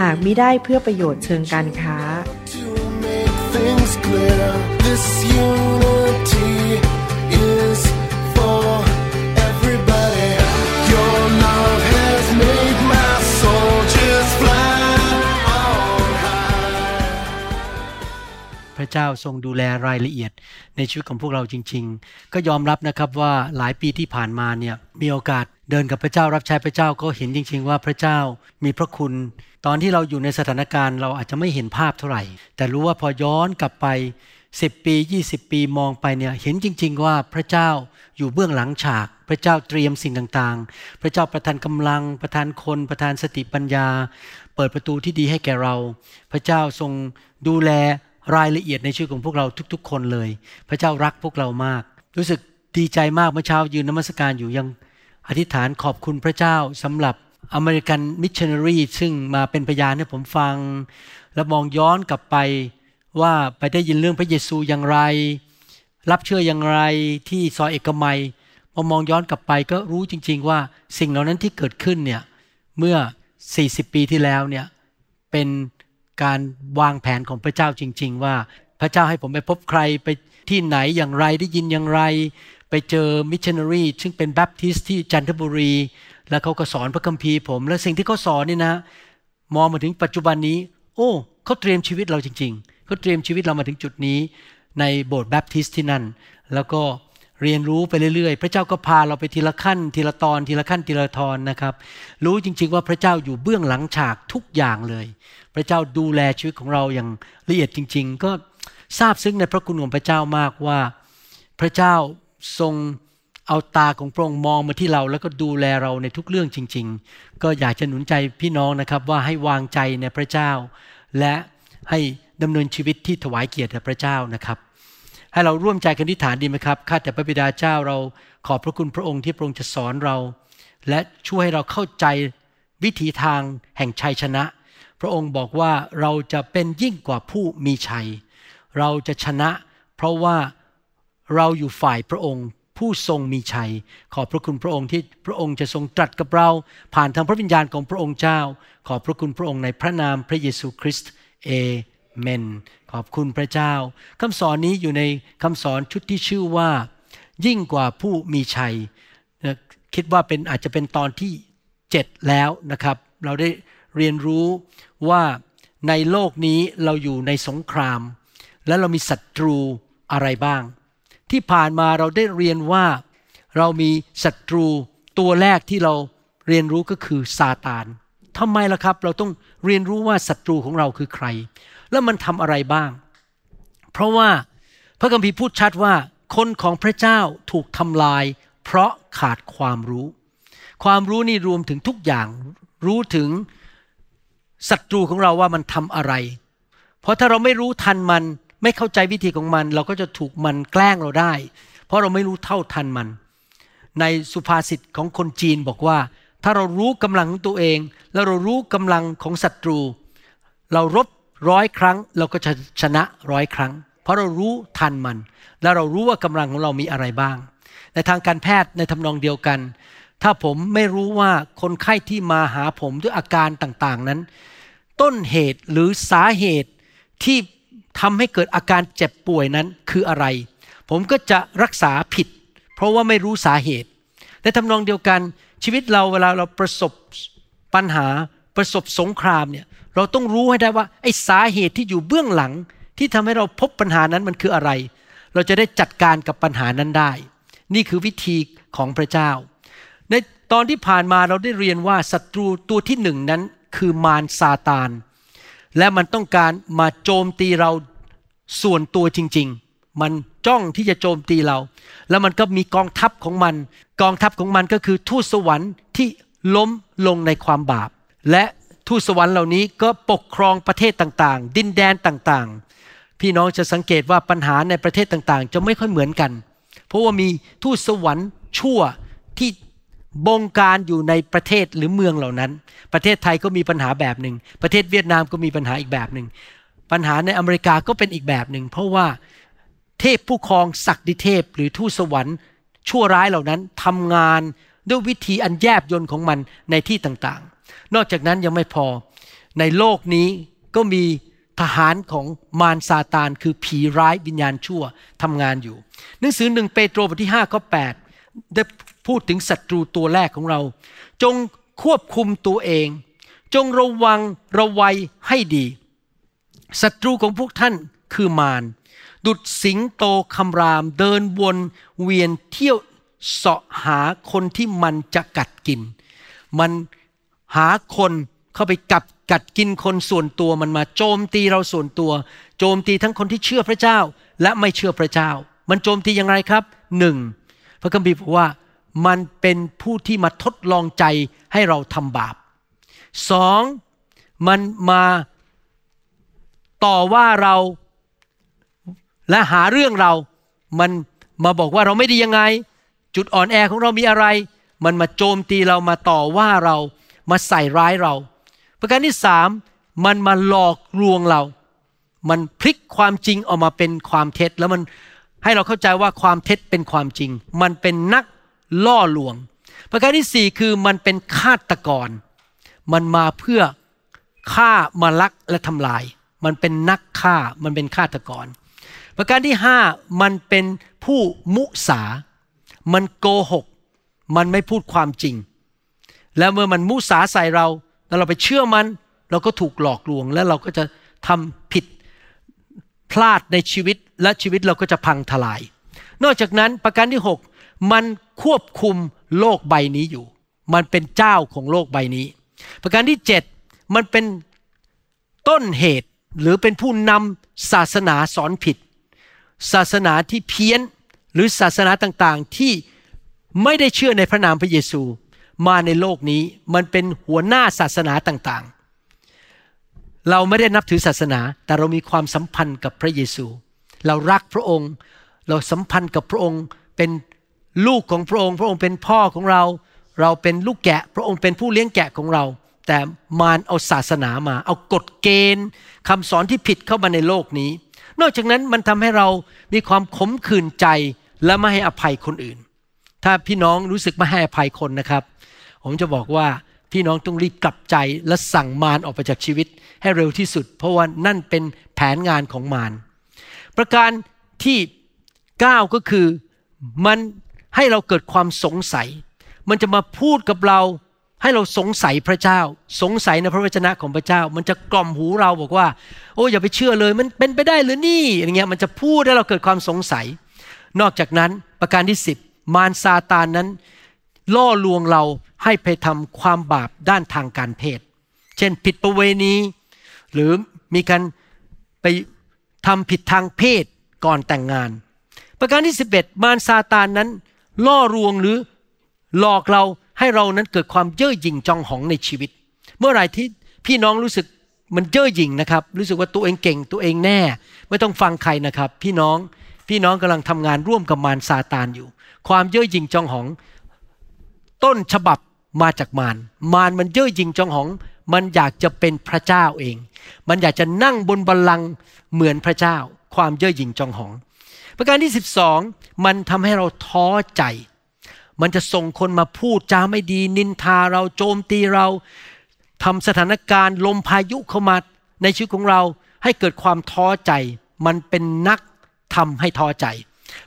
หากมิได้เพื่อประโยชน์เชิงการค้า พระเจ้าทรงดูแลรายละเอียดในชีวิตของพวกเราจริง ๆ ก็ยอมรับนะครับว่าหลายปีที่ผ่านมาเนี่ยมีโอกาสเดินกับพระเจ้ารับใช้พระเจ้าก็เห็นจริง ๆ ว่าพระเจ้ามีพระคุณ ตอนที่เราอยู่ในสถานการณ์เราอาจจะไม่เห็นภาพเท่าไหร่ แต่รู้ว่าพอย้อนกลับไป 10 ปี 20 ปีมองไปเนี่ยเห็นจริง ๆ ว่าพระเจ้าอยู่เบื้องหลังฉาก พระเจ้าเตรียมสิ่งต่างๆ พระเจ้าประทานกำลัง ประทานคน ประทานสติปัญญา เปิดประตูที่ดีให้แก่เรา พระเจ้าทรงดูแลรายละเอียดในชีวิตของพวกเราทุกๆ คนเลย พระเจ้ารักพวกเรามาก รู้สึกดีใจมากเมื่อเช้ายืนนมัสการอยู่ยังอธิษฐานขอบคุณพระเจ้าสำหรับ อเมริกันมิชชันนารีซึ่งมาเป็นพยานให้ผมฟัง แล้วมองย้อนกลับไปว่าไปได้ยินเรื่องพระเยซูอย่างไร รับเชื่ออย่างไรที่ซอยเอกมัยพอมองย้อนกลับไปก็รู้จริง ๆ ว่าสิ่งเหล่านั้นที่เกิดขึ้นเนี่ยเมื่อ 40 ปีที่แล้วเนี่ยเป็นการวางแผนของพระเจ้าจริง ๆ ว่าพระเจ้าให้ผมไปพบใครไปที่ไหนอย่างไรได้ยินอย่างไร ไปเจอมิชชันนารีซึ่งเป็นแบปทิสต์ที่จันทบุรี แล้วเขาก็สอนพระคัมภีร์ผม และสิ่งที่เขาสอนนี่นะ มองมาถึงปัจจุบันนี้ โอ้เขาเตรียมชีวิตเราจริง ๆเขาเตรียมชีวิตเรามาถึงจุดนี้ ในโบสถ์แบปทิสต์ที่นั่น แล้วก็เรียนรู้ไปเรื่อยๆ พระเจ้าก็พาเราไปทีละขั้น ทีละตอน ทีละขั้น ทีละตอนนะครับ รู้จริงๆว่าพระเจ้าอยู่เบื้องหลังฉากทุกอย่างเลย พระเจ้าดูแลชีวิตของเราอย่างละเอียดจริง ๆ ก็ทราบซึ้งในพระคุณของพระเจ้ามากว่า พระเจ้าทรง เอาตาของพระองค์มองมาที่เราแล้วก็ดูแลเราในทุกเรื่องจริง ๆ ก็อยากจะหนุนใจพี่น้องนะครับว่าให้วางใจในพระเจ้า และให้ดำเนินชีวิตที่ถวายเกียรติแด่พระเจ้านะครับให้เราร่วมใจกันที่ฐานดีไหมครับข้าแต่พระบิดาเจ้าเราขอบพระคุณพระองค์ที่พระองค์จะสอนเรา และช่วยให้เราเข้าใจวิถีทางแห่งชัยชนะ พระองค์บอกว่าเราจะเป็นยิ่งกว่าผู้มีชัย เราจะชนะ เพราะว่าเราอยู่ฝ่ายพระองค์ ผู้ทรงมีชัย ขอบพระคุณพระองค์ที่พระองค์จะทรงตรัสกับเรา ผ่านทางพระวิญญาณของพระองค์เจ้า ขอบพระคุณพระองค์ในพระนามพระเยซูคริสต์เอเมน ขอบคุณพระเจ้าคำสอนนี้อยู่ในคำสอนชุดที่ชื่อว่า ยิ่งกว่าผู้มีชัย คิดว่าเป็นอาจจะเป็นตอนที่ 7 แล้วนะครับ เราได้เรียนรู้ว่าในโลกนี้เราอยู่ในสงคราม และเรามีศัตรูอะไรบ้าง ที่ผ่านมาเราได้เรียนว่าเรามีศัตรูตัวแรกที่เราเรียนรู้ก็คือซาตานทำไมล่ะครับ เราต้องเรียนรู้ว่าศัตรูของเราคือใคร แล้วมันทำอะไรบ้าง เพราะว่าพระคัมภีร์พูดชัดว่า คนของพระเจ้าถูกทำลาย เพราะขาดความรู้ ความรู้นี่รวมถึงทุกอย่างรู้ถึงศัตรูของเราว่ามันทำอะไร เพราะถ้าเราไม่รู้ทันมัน ไม่เข้าใจวิธีของมัน เราก็จะถูกมันแกล้งเราได้ เพราะเราไม่รู้เท่าทันมัน ในสุภาษิตของคนจีนบอกว่า ถ้าเรารู้กำลังของตัวเอง แล้วเรารู้กำลังของศัตรู เรารบร้อยครั้ง เราก็จะชนะร้อยครั้ง เพราะเรารู้ทันมัน แล้วเรารู้ว่ากำลังของเรามีอะไรบ้าง ในทางการแพทย์ในทำนองเดียวกัน ถ้าผมไม่รู้ว่าคนไข้ที่มาหาผมด้วยอาการต่างๆนั้น ต้นเหตุหรือสาเหตุที่ ทำให้เกิดอาการเจ็บป่วยนั้นคืออะไร ผมก็จะรักษาผิด เพราะว่าไม่รู้สาเหตุในทำนองเดียวกันชีวิตเราเวลาเราประสบปัญหาประสบสงครามเนี่ยเราต้องรู้ให้ได้ว่าไอ้สาเหตุที่อยู่เบื้องหลังที่ทำให้เราพบปัญหานั้นมันคืออะไร เราจะได้จัดการกับปัญหานั้นได้ นี่คือวิธีของพระเจ้า ในตอนที่ผ่านมาเราได้เรียนว่าศัตรูตัวที่หนึ่งนั้นคือมารซาตาน และมันต้องการมาโจมตีเราส่วนตัวจริง ๆ มันจ้องที่จะโจมตีเรา แล้วมันก็มีกองทัพของมัน กองทัพของมันก็คือทูตสวรรค์ที่ล้มลงในความบาป และทูตสวรรค์เหล่านี้ก็ปกครองประเทศต่างๆ ดินแดนต่างๆ พี่น้องจะสังเกตว่าปัญหาในประเทศต่างๆ จะไม่ค่อยเหมือนกัน เพราะว่ามีทูตสวรรค์ชั่วที่ บงการอยู่ในประเทศหรือเมืองเหล่านั้น ประเทศไทยก็มีปัญหาแบบหนึ่ง ประเทศเวียดนามก็มีปัญหาอีกแบบหนึ่ง ปัญหาในอเมริกาก็เป็นอีกแบบหนึ่ง เพราะว่าเทพผู้ครองศักดิเทพหรือทูตสวรรค์ ชั่วร้ายเหล่านั้นทำงานด้วยวิธีอันแยบยนต์ของมันในที่ต่างๆ นอกจากนั้นยังไม่พอ ในโลกนี้ก็มีทหารของมารซาตานคือผีร้ายวิญญาณชั่วทำงานอยู่ หนังสือหนึ่งเปโตรบทที่5ข้อ8ได้ พูดถึงศัตรูตัวแรกของเรา จงควบคุมตัวเอง จงระวังระวัยให้ดีศัตรูของพวกท่านคือมารดุดสิงโตคำรามเดินวนเวียนเที่ยวเสาะหาคนที่มันจะกัดกิน มันหาคนเข้าไปกัดกัดกินคนส่วนตัวมันมาโจมตีเราส่วนตัว โจมตีทั้งคนที่เชื่อพระเจ้าและไม่เชื่อพระเจ้า มันโจมตีอย่างไรครับหนึ่งพระคัมภีร์บอกว่า มันเป็นผู้ที่มาทดลองใจให้เราทำบาปสองมันมาต่อว่าเราและหาเรื่องเรา มันมาบอกว่าเราไม่ดียังไง จุดอ่อนแอของเรามีอะไร มันมาโจมตีเรามาต่อว่าเรา มาใส่ร้ายเรา ประการที่สามมันมาหลอกลวงเรา มันพลิกความจริงออกมาเป็นความเท็จ แล้วมันให้เราเข้าใจว่าความเท็จเป็นความจริง มันเป็นนัก ล่อลวง ประการที่สี่คือมันเป็นฆาตกร มันมาเพื่อฆ่ามาลักและทำลาย มันเป็นนักฆ่ามันเป็นฆาตกร ประการที่ห้ามันเป็นผู้มุสา มันโกหก มันไม่พูดความจริง แล้วเมื่อมันมุสาใส่เรา แล้วเราไปเชื่อมัน เราก็ถูกหลอกลวง แล้วเราก็จะทำผิดพลาดในชีวิตและชีวิตเราก็จะพังทลาย นอกจากนั้นประการที่หก มันควบคุมโลกใบนี้อยู่ มันเป็นเจ้าของโลกใบนี้ ประการที่เจ็ดมันเป็นต้นเหตุหรือเป็นผู้นำศาสนาสอนผิด ศาสนาที่เพี้ยนหรือศาสนาต่างๆที่ไม่ได้เชื่อในพระนามพระเยซู มาในโลกนี้มันเป็นหัวหน้าศาสนาต่างๆ เราไม่ได้นับถือศาสนา แต่เรามีความสัมพันธ์กับพระเยซู เรารักพระองค์ เราสัมพันธ์กับพระองค์เป็น ลูกของพระองค์ พระองค์เป็นพ่อของเรา เราเป็นลูกแกะ พระองค์เป็นผู้เลี้ยงแกะของเรา แต่มารเอาศาสนามา เอากฎเกณฑ์คำสอนที่ผิดเข้ามาในโลกนี้ นอกจากนั้นมันทำให้เรามีความขมขื่นใจและไม่ให้อภัยคนอื่น ถ้าพี่น้องรู้สึกไม่ให้อภัยคนนะครับ ผมจะบอกว่าพี่น้องต้องรีบกลับใจและสั่งมารออกไปจากชีวิตให้เร็วที่สุด เพราะว่านั่นเป็นแผนงานของมารประการที่ 9 ก็คือมัน ให้เราเกิดความสงสัย มันจะมาพูดกับเราให้เราสงสัยพระเจ้า สงสัยในพระวจนะของพระเจ้า มันจะกล่อมหูเราบอกว่า โอ้อย่าไปเชื่อเลยมันเป็นไปได้หรือนี่อย่างเงี้ยมันจะพูดให้เราเกิดความสงสัย นอกจากนั้นประการที่สิบมารซาตานนั้น ล่อลวงเราให้ไปทำความบาปด้านทางการเพศ เช่นผิดประเวณี หรือมีการไปทำผิดทางเพศก่อนแต่งงาน ประการที่ 11 มารซาตานนั้น ล่อลวงหรือหลอกเราให้เรานั้นเกิดความเย่อหยิ่งจองหองในชีวิต เมื่อไหร่ที่พี่น้องรู้สึกมันเย่อหยิ่งนะครับ รู้สึกว่าตัวเองเก่งตัวเองแน่ ไม่ต้องฟังใครนะครับ พี่น้องพี่น้องกำลังทำงานร่วมกับมารซาตานอยู่ ความเย่อหยิ่งจองหอง ต้นฉบับมาจากมารมารมันเย่อหยิ่งจองหอง มันอยากจะเป็นพระเจ้าเอง มันอยากจะนั่งบนบัลลังก์เหมือนพระเจ้า ความเย่อหยิ่งจองหอง ประการที่ 12 มันทำให้เราท้อใจ มันจะส่งคนมาพูดจาไม่ดี นินทาเราโจมตีเราทำสถานการณ์ลมพายุเข้ามาในชีวิตของเราให้เกิดความท้อใจ มันเป็นนักทำให้ท้อใจ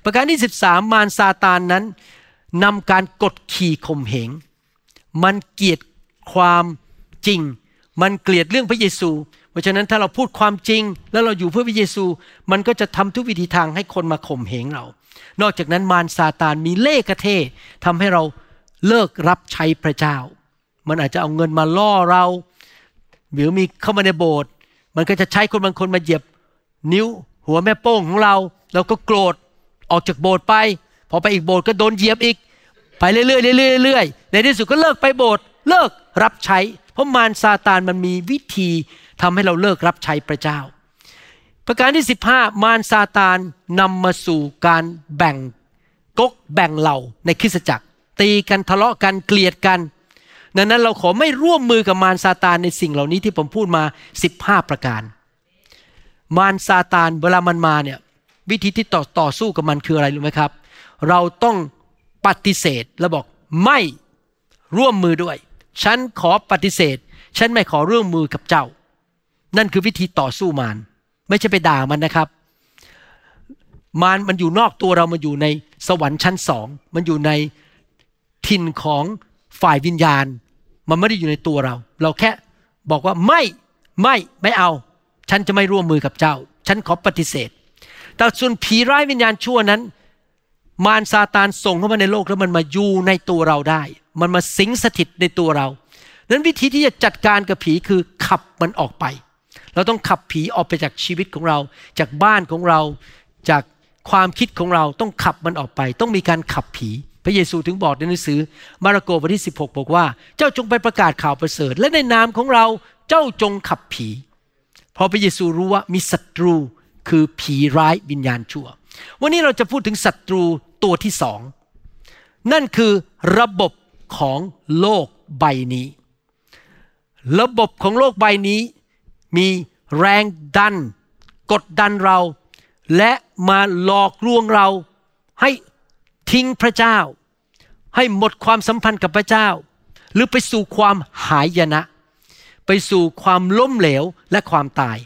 ประการที่ 13 มารซาตานนั้นนำการกดขี่ข่มเหง มันเกลียดความจริง มันเกลียดเรื่องพระเยซู เพราะฉะนั้นถ้าเราพูดความจริง แล้วเราอยู่เพื่อพระเยซู มันก็จะทำทุกวิธีทางให้คนมาข่มเหงเรา นอกจากนั้นมารซาตานมีเล่ห์กระเททำให้เราเลิกรับใช้พระเจ้า มันอาจจะเอาเงินมาล่อเราหรือมีเข้ามาในโบสถ์มันก็จะใช้คนบางคนมาเหยียบ นิ้วหัวแม่โป้งของเรา เราก็โกรธออกจากโบสถ์ไป พอไปอีกโบสถ์ก็โดนเหยียบอีก ไปเรื่อยๆเรื่อยๆเรื่อยๆในที่สุดก็เลิกไปโบสถ์เลิกรับใช้ เพราะมารซาตานมันมีวิธี ทำให้เราเลิกรับใช้พระเจ้า ประการที่ 15 มารซาตานนำมาสู่การแบ่งกกแบ่งเหล่าในคริสตจักร ตีกันทะเลาะกันเกลียดกัน ดังนั้นเราขอไม่ร่วมมือกับมารซาตานในสิ่งเหล่านี้ที่ผมพูดมา 15 ประการ มารซาตานเวลามันมาเนี่ยวิธีที่ต่อต่อสู้กับมันคืออะไรรู้ไหมครับ เราต้องปฏิเสธแล้วบอกไม่ร่วมมือด้วย ฉันขอปฏิเสธ ฉันไม่ขอร่วมมือกับเจ้า นั่นคือวิธีต่อสู้มารไม่ใช่ไปด่ามันนะครับ มารมันอยู่นอกตัวเรามันอยู่ในสวรรค์ชั้นสองมันอยู่ในถิ่นของฝ่ายวิญญาณ มันไม่ได้อยู่ในตัวเรา เราแค่บอกว่าไม่ไม่ไม่เอา ฉันจะไม่ร่วมมือกับเจ้า ฉันขอปฏิเสธ แต่ส่วนผีร้ายวิญญาณชั่วนั้น มารซาตานส่งเข้ามาในโลกแล้วมันมาอยู่ในตัวเราได้ มันมาสิงสถิตในตัวเรานั้นวิธีที่จะจัดการกับผีคือขับมันออกไป เราต้องขับผีออกไปจากชีวิตของเรา จากบ้านของเรา จากความคิดของเราต้องขับมันออกไป ต้องมีการขับผี พระเยซูถึงบอกในหนังสือ มาระโกบทที่ 16 บอกว่า เจ้าจงไปประกาศข่าวประเสริฐ และในนามของเราเจ้าจงขับผีเพราะพระเยซูรู้ว่ามีศัตรูคือผีร้ายวิญญาณชั่ว วันนี้เราจะพูดถึงศัตรูตัวที่สองนั่นคือระบบของโลกใบนี้ ระบบของโลกใบนี้ มีแรงดัน กดดันเรา และมาหลอกลวงเราให้ทิ้งพระเจ้า ให้หมดความสัมพันธ์กับพระเจ้า หรือไปสู่ความหายนะ ไปสู่ความล้มเหลวและความตาย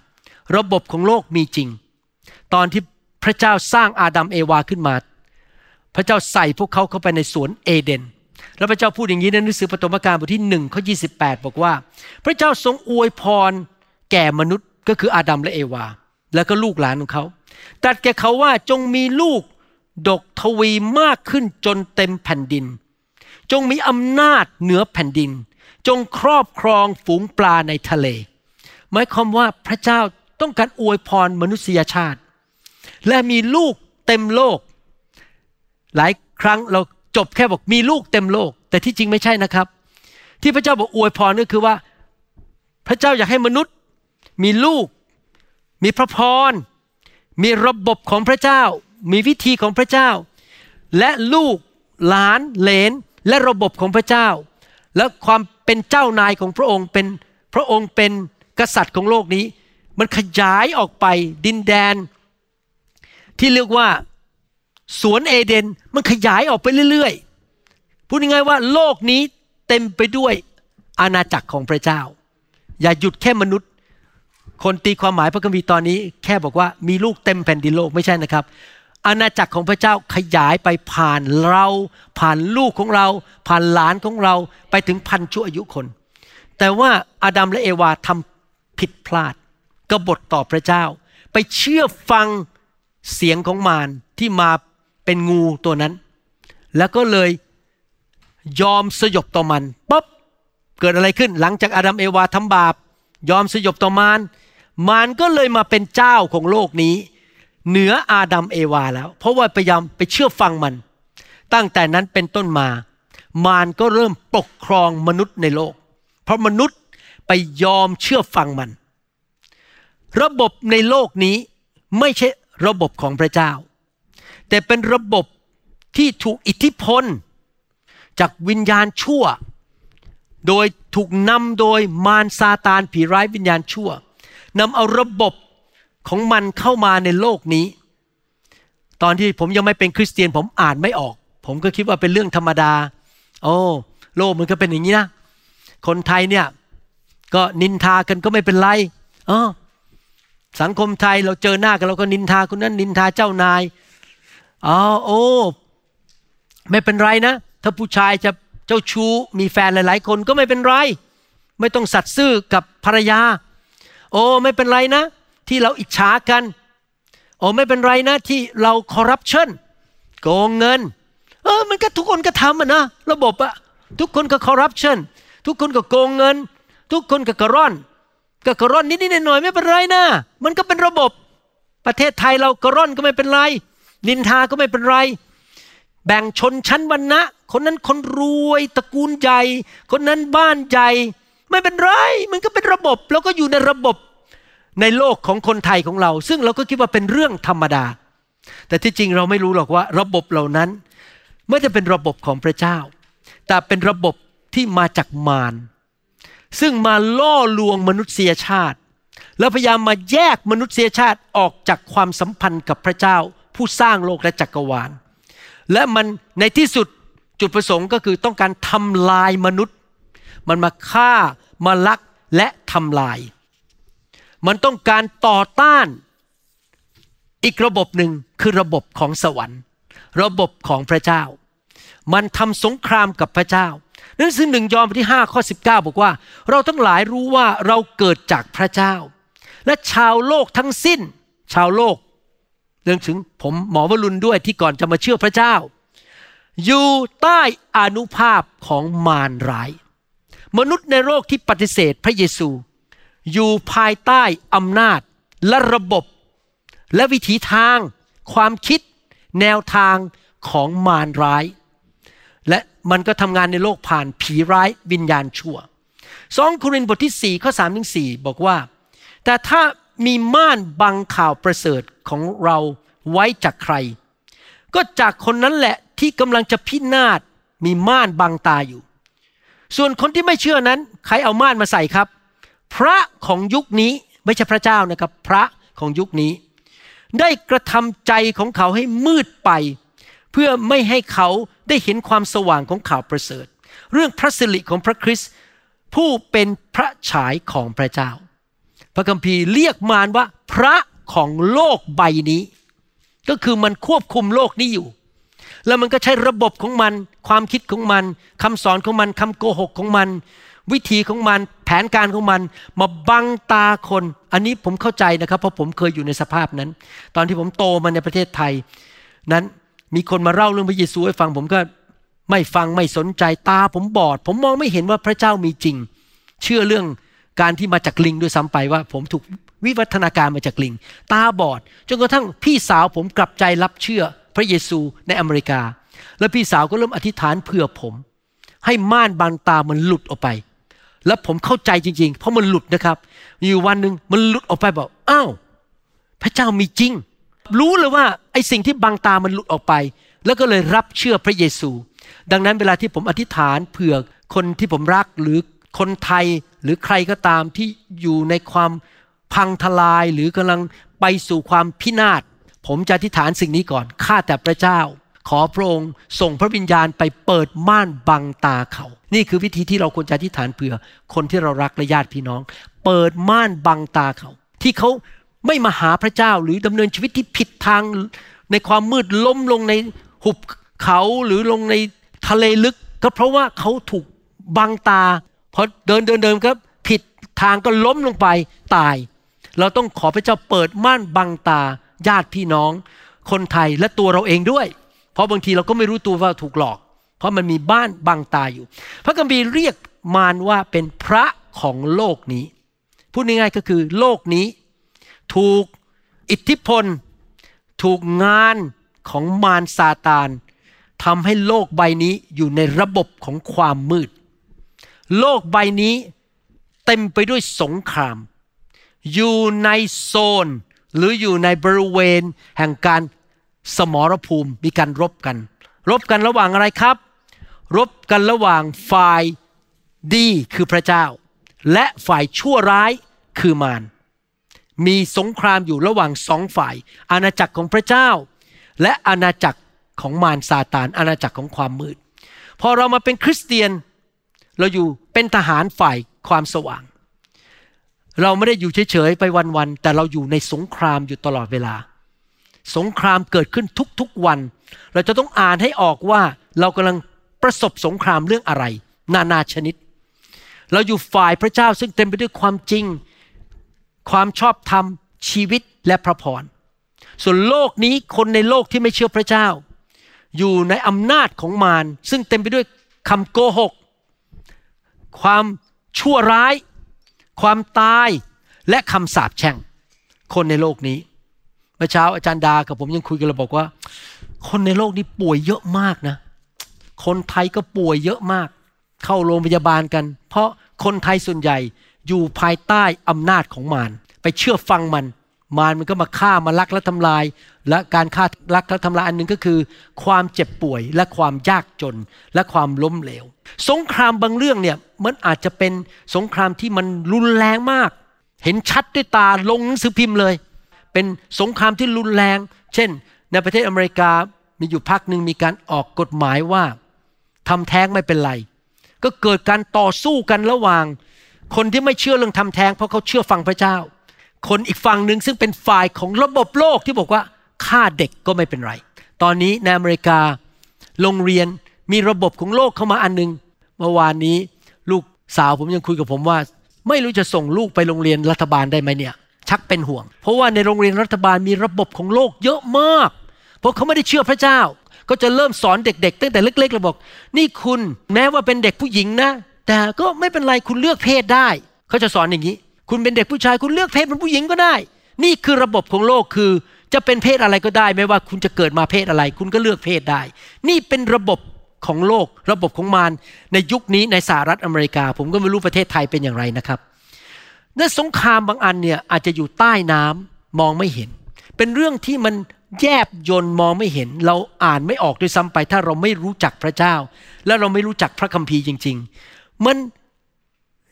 ระบบของโลกมีจริง ตอนที่พระเจ้าสร้างอาดัมเอวาขึ้นมา พระเจ้าใส่พวกเขาเข้าไปในสวนเอเดนแล้วพระเจ้าพูดอย่างนี้ในหนังสือปฐมกาลบทที่หนึ่งข้อยีบอกว่า พระเจ้าทรงอวยพร แก่มนุษย์ก็คืออาดัมและเอวา แล้วก็ลูกหลานของเขาตรัสแก่เขาว่าจงมีลูกดกทวีมากขึ้นจนเต็มแผ่นดิน จงมีอำนาจเหนือแผ่นดิน จงครอบครองฝูงปลาในทะเล หมายความว่าพระเจ้าต้องการอวยพรมนุษยชาติ และมีลูกเต็มโลก หลายครั้งเราจบแค่บอกมีลูกเต็มโลก แต่ที่จริงไม่ใช่นะครับ ที่พระเจ้าบอกอวยพรก็คือว่า พระเจ้าอยากให้มนุษย์ มีลูก มีพระพร มีระบบของพระเจ้า มีวิธีของพระเจ้า และลูกหลานเหลนและระบบของพระเจ้า และความเป็นเจ้านายของพระองค์เป็นพระองค์เป็นกษัตริย์ของโลกนี้ มันขยายออกไปดินแดน ที่เรียกว่าสวนเอเดนมันขยายออกไปเรื่อยๆ พูดง่ายๆว่าโลกนี้เต็มไปด้วยอาณาจักรของพระเจ้า อย่าหยุดแค่มนุษย์ คนตีความหมายพระคัมภีร์ตอนนี้ แค่บอกว่ามีลูกเต็มแผ่นดินโลกไม่ใช่นะครับ อาณาจักรของพระเจ้าขยายไปผ่านเรา ผ่านลูกของเรา ผ่านหลานของเราไปถึงพันชั่วอายุคน แต่ว่าอาดัมและเอวาทำผิดพลาดกบฏต่อพระเจ้า ไปเชื่อฟังเสียงของมารที่มาเป็นงูตัวนั้น แล้วก็เลยยอมสยบต่อมันปุ๊บเกิดอะไรขึ้นหลังจากอาดัมเอวาทำบาป ยอมสยบต่อมาร มารก็เลยมาเป็นเจ้าของโลกนี้ เหนืออาดัมเอวาแล้ว เพราะว่าพยายามไปเชื่อฟังมัน ตั้งแต่นั้นเป็นต้นมา มารก็เริ่มปกครองมนุษย์ในโลก เพราะมนุษย์ไปยอมเชื่อฟังมัน ระบบในโลกนี้ไม่ใช่ระบบของพระเจ้า แต่เป็นระบบที่ถูกอิทธิพล จากวิญญาณชั่ว โดยถูกนำโดยมารซาตานผีร้ายวิญญาณชั่ว นำเอาระบบของมันเข้ามาในโลกนี้ ตอนที่ผมยังไม่เป็นคริสเตียนผมอ่านไม่ออก ผมก็คิดว่าเป็นเรื่องธรรมดา โอ้โลกมันก็เป็นอย่างนี้นะ คนไทยเนี่ยก็นินทากันก็ไม่เป็นไรเออสังคมไทยเราเจอหน้ากันเราก็นินทาคนนั้นนินทาเจ้านายอ๋อโอ้ไม่เป็นไรนะ ถ้าผู้ชายจะเจ้าชู้มีแฟนหลาย ๆ คนก็ไม่เป็นไร ไม่ต้องสัตย์ซื่อกับภรรยา โอ้ไม่เป็นไรนะ ที่เราอิจฉากัน โอ้ไม่เป็นไรนะที่เราคอร์รัปชันโกงเงิน เออมันก็ทุกคนก็ทำอะนะระบบอะทุกคนก็คอร์รัปชันทุกคนก็โกงเงิน ทุกคนก็กระร่อนก็กระร่อนนิดๆหน่อยๆไม่เป็นไรนะ มันก็เป็นระบบ ประเทศไทยเรากระร่อนก็ไม่เป็นไร นินทาก็ไม่เป็นไร แบ่งชนชั้นวรรณะ คนนั้นคนรวยตระกูลใหญ่ คนนั้นบ้านใหญ่ ไม่เป็นไร มันก็เป็นระบบ แล้วก็อยู่ในระบบในโลกของคนไทยของเรา ซึ่งเราก็คิดว่าเป็นเรื่องธรรมดา แต่ที่จริงเราไม่รู้หรอกว่า ระบบเหล่านั้น ไม่ได้เป็นระบบของพระเจ้า แต่เป็นระบบที่มาจากมารซึ่งมาล่อลวงมนุษยชาติ แล้วพยายามมาแยกมนุษยชาติออกจากความสัมพันธ์กับพระเจ้า ผู้สร้างโลกและจักรวาล และมันในที่สุดจุดประสงค์ก็คือต้องการทำลายมนุษย์ มันมาฆ่ามาลักและทำลาย มันต้องการต่อต้านอีกระบบหนึ่งคือระบบของสวรรค์ ระบบของพระเจ้า มันทำสงครามกับพระเจ้าหนังสือหนึ่งยอห์นบทที่5ข้อ19 บอกว่า เราทั้งหลายรู้ว่าเราเกิดจากพระเจ้า และชาวโลกทั้งสิ้น ชาวโลกเรื่องถึงผมหมอวรุณด้วยที่ก่อนจะมาเชื่อพระเจ้า อยู่ใต้อนุภาพของมารร้าย มนุษย์ในโลกที่ปฏิเสธพระเยซู อยู่ภายใต้อำนาจและระบบ และวิถีทาง ความคิด แนวทางของมารร้าย และมันก็ทำงานในโลกผ่านผีร้ายวิญญาณชั่วสองโครินธ์บทที่4ข้อ3ถึง4บอกว่า แต่ถ้ามีม่านบังข่าวประเสริฐของเราไว้จากใคร ก็จากคนนั้นแหละที่กำลังจะพินาศมีม่านบังตาอยู่ ส่วนคนที่ไม่เชื่อนั้น ใครเอาม่านมาใส่ครับ พระของยุคนี้ไม่ใช่พระเจ้านะครับ พระของยุคนี้ ได้กระทำใจของเขาให้มืดไป เพื่อไม่ให้เขาได้เห็นความสว่างของข่าวประเสริฐ เรื่องพระสิริของพระคริสต์ผู้เป็นพระฉายของพระเจ้า พระคัมภีร์เรียกมารว่า พระของโลกใบนี้ ก็คือมันควบคุมโลกนี้อยู่ แล้วมันก็ใช้ระบบของมัน ความคิดของมันคำสอนของมันคำโกหกของมัน วิธีของมัน แผนการของมัน มาบังตาคน อันนี้ผมเข้าใจนะครับ เพราะผมเคยอยู่ในสภาพนั้น ตอนที่ผมโตมาในประเทศไทย นั้นมีคนมาเล่าเรื่องพระเยซูให้ฟังผมก็ไม่ฟังไม่สนใจตาผมบอด ผมมองไม่เห็นว่าพระเจ้ามีจริง เชื่อเรื่องการที่มาจากลิงด้วยซ้ำไปว่า ผมถูกวิวัฒนาการมาจากลิง ตาบอด จนกระทั่งพี่สาวผมกลับใจรับเชื่อ พระเยซูในอเมริกา แล้วพี่สาวก็เริ่มอธิษฐานเผื่อผม ให้ม่านบางตามันหลุดออกไป แล้วผมเข้าใจจริง ๆ เพราะมันหลุดนะครับ อยู่วันหนึ่งมันหลุดออกไปบอกอ้าวพระเจ้ามีจริง รู้เลยว่าไอ้สิ่งที่บังตามันหลุดออกไป แล้วก็เลยรับเชื่อพระเยซู ดังนั้นเวลาที่ผมอธิษฐานเผื่อคนที่ผมรักหรือคนไทยหรือใครก็ตามที่อยู่ในความพังทลายหรือกำลังไปสู่ความพินาศ ผมจะอธิษฐานสิ่งนี้ก่อน ข้าแต่พระเจ้า ขอพระองค์ส่งพระวิญญาณไปเปิดม่านบังตาเขา นี่คือวิธีที่เราควรจะอธิษฐานเผื่อ คนที่เรารักและญาติพี่น้อง เปิดม่านบังตาเขา ที่เขาไม่มาหาพระเจ้าหรือดำเนินชีวิตที่ผิดทางในความมืดล้มลงในหุบเขาหรือลงในทะเลลึก ก็เพราะว่าเขาถูกบังตาพอเดินเดินเดินครับผิดทางก็ล้มลงไปตาย เราต้องขอพระเจ้าเปิดม่านบังตา ญาติพี่น้อง คนไทยและตัวเราเองด้วย เพราะบางทีเราก็ไม่รู้ตัวว่าถูกหลอก เพราะมันมีบ้านบังตาอยู่ พระคัมภีร์เรียกมารว่าเป็นพระของโลกนี้ พูดง่ายๆก็คือโลกนี้ ถูกอิทธิพล ถูกงานของมารซาตานทำให้โลกใบนี้อยู่ในระบบของความมืด โลกใบนี้เต็มไปด้วยสงคราม อยู่ในโซน หรืออยู่ในบริเวณแห่งการสมรภูมิมีการรบกัน รบกันระหว่างอะไรครับ รบกันระหว่างฝ่ายดีคือพระเจ้า และฝ่ายชั่วร้ายคือมารมีสงครามอยู่ระหว่างสองฝ่าย อาณาจักรของพระเจ้า และอาณาจักรของมารซาตานอาณาจักรของความมืด พอเรามาเป็นคริสเตียน เราอยู่เป็นทหารฝ่ายความสว่าง เราไม่ได้อยู่เฉยๆไปวันๆแต่เราอยู่ในสงครามอยู่ตลอดเวลา สงครามเกิดขึ้นทุกๆวัน เราจะต้องอ่านให้ออกว่าเรากำลังประสบสงครามเรื่องอะไร นานาชนิด เราอยู่ฝ่ายพระเจ้าซึ่งเต็มไปด้วยความจริง ความชอบธรรมชีวิตและพระพรส่วนโลกนี้คนในโลกที่ไม่เชื่อพระเจ้า อยู่ในอำนาจของมารซึ่งเต็มไปด้วยคำโกหก ความชั่วร้าย ความตายและคำสาปแช่ง คนในโลกนี้ เมื่อเช้าอาจารย์ดากับผมยังคุยกันเราบอกว่า คนในโลกนี้ป่วยเยอะมากนะ คนไทยก็ป่วยเยอะมาก เข้าโรงพยาบาลกัน เพราะคนไทยส่วนใหญ่อยู่ภายใต้อำนาจของมารไปเชื่อฟังมัน มารมันก็มาฆ่ามาลักและทำลาย และการฆ่าลักและทำลายอันหนึ่งก็คือ ความเจ็บป่วยและความยากจนและความล้มเหลว สงครามบางเรื่องเนี่ยมันอาจจะเป็นสงครามที่มันรุนแรงมาก เห็นชัดด้วยตาลงหนังสือพิมพ์เลย เป็นสงครามที่รุนแรง เช่น ในประเทศอเมริกามีอยู่พักหนึ่งมีการออกกฎหมายว่าทำแท้งไม่เป็นไร ก็เกิดการต่อสู้กันระหว่าง คนที่ไม่เชื่อเรื่องทำแท้งเพราะเขาเชื่อฟังพระเจ้า คนอีกฝั่งหนึ่งซึ่งเป็นฝ่ายของระบบโลกที่บอกว่าฆ่าเด็กก็ไม่เป็นไร ตอนนี้ในอเมริกาโรงเรียนมีระบบของโลกเข้ามาอันหนึงเมื่อวานนี้ลูกสาวผมยังคุยกับผมว่า ไม่รู้จะส่งลูกไปโรงเรียนรัฐบาลได้ไหมเนี่ย ชักเป็นห่วง เพราะว่าในโรงเรียนรัฐบาลมีระบบของโลกเยอะมาก เพราะเขาไม่ได้เชื่อพระเจ้า ก็จะเริ่มสอนเด็ก ๆ ตั้งแต่เล็กๆเราบอก นี่คุณแม้ว่าเป็นเด็กผู้หญิงนะ แต่ก็ไม่เป็นไรคุณเลือกเพศได้ เขาจะสอนอย่างนี้ คุณเป็นเด็กผู้ชายคุณเลือกเพศเป็นผู้หญิงก็ได้ นี่คือระบบของโลกคือจะเป็นเพศอะไรก็ได้ ไม่ว่าคุณจะเกิดมาเพศอะไร คุณก็เลือกเพศได้ นี่เป็นระบบของโลก ระบบของมารในยุคนี้ในสหรัฐอเมริกา ผมก็ไม่รู้ประเทศไทยเป็นอย่างไรนะครับและสงครามบางอันเนี่ยอาจจะอยู่ใต้น้ำมองไม่เห็น เป็นเรื่องที่มันแยบยนต์มองไม่เห็น เราอ่านไม่ออกด้วยซ้ำไป ถ้าเราไม่รู้จักพระเจ้า และเราไม่รู้จักพระคัมภีร์จริง ๆ มัน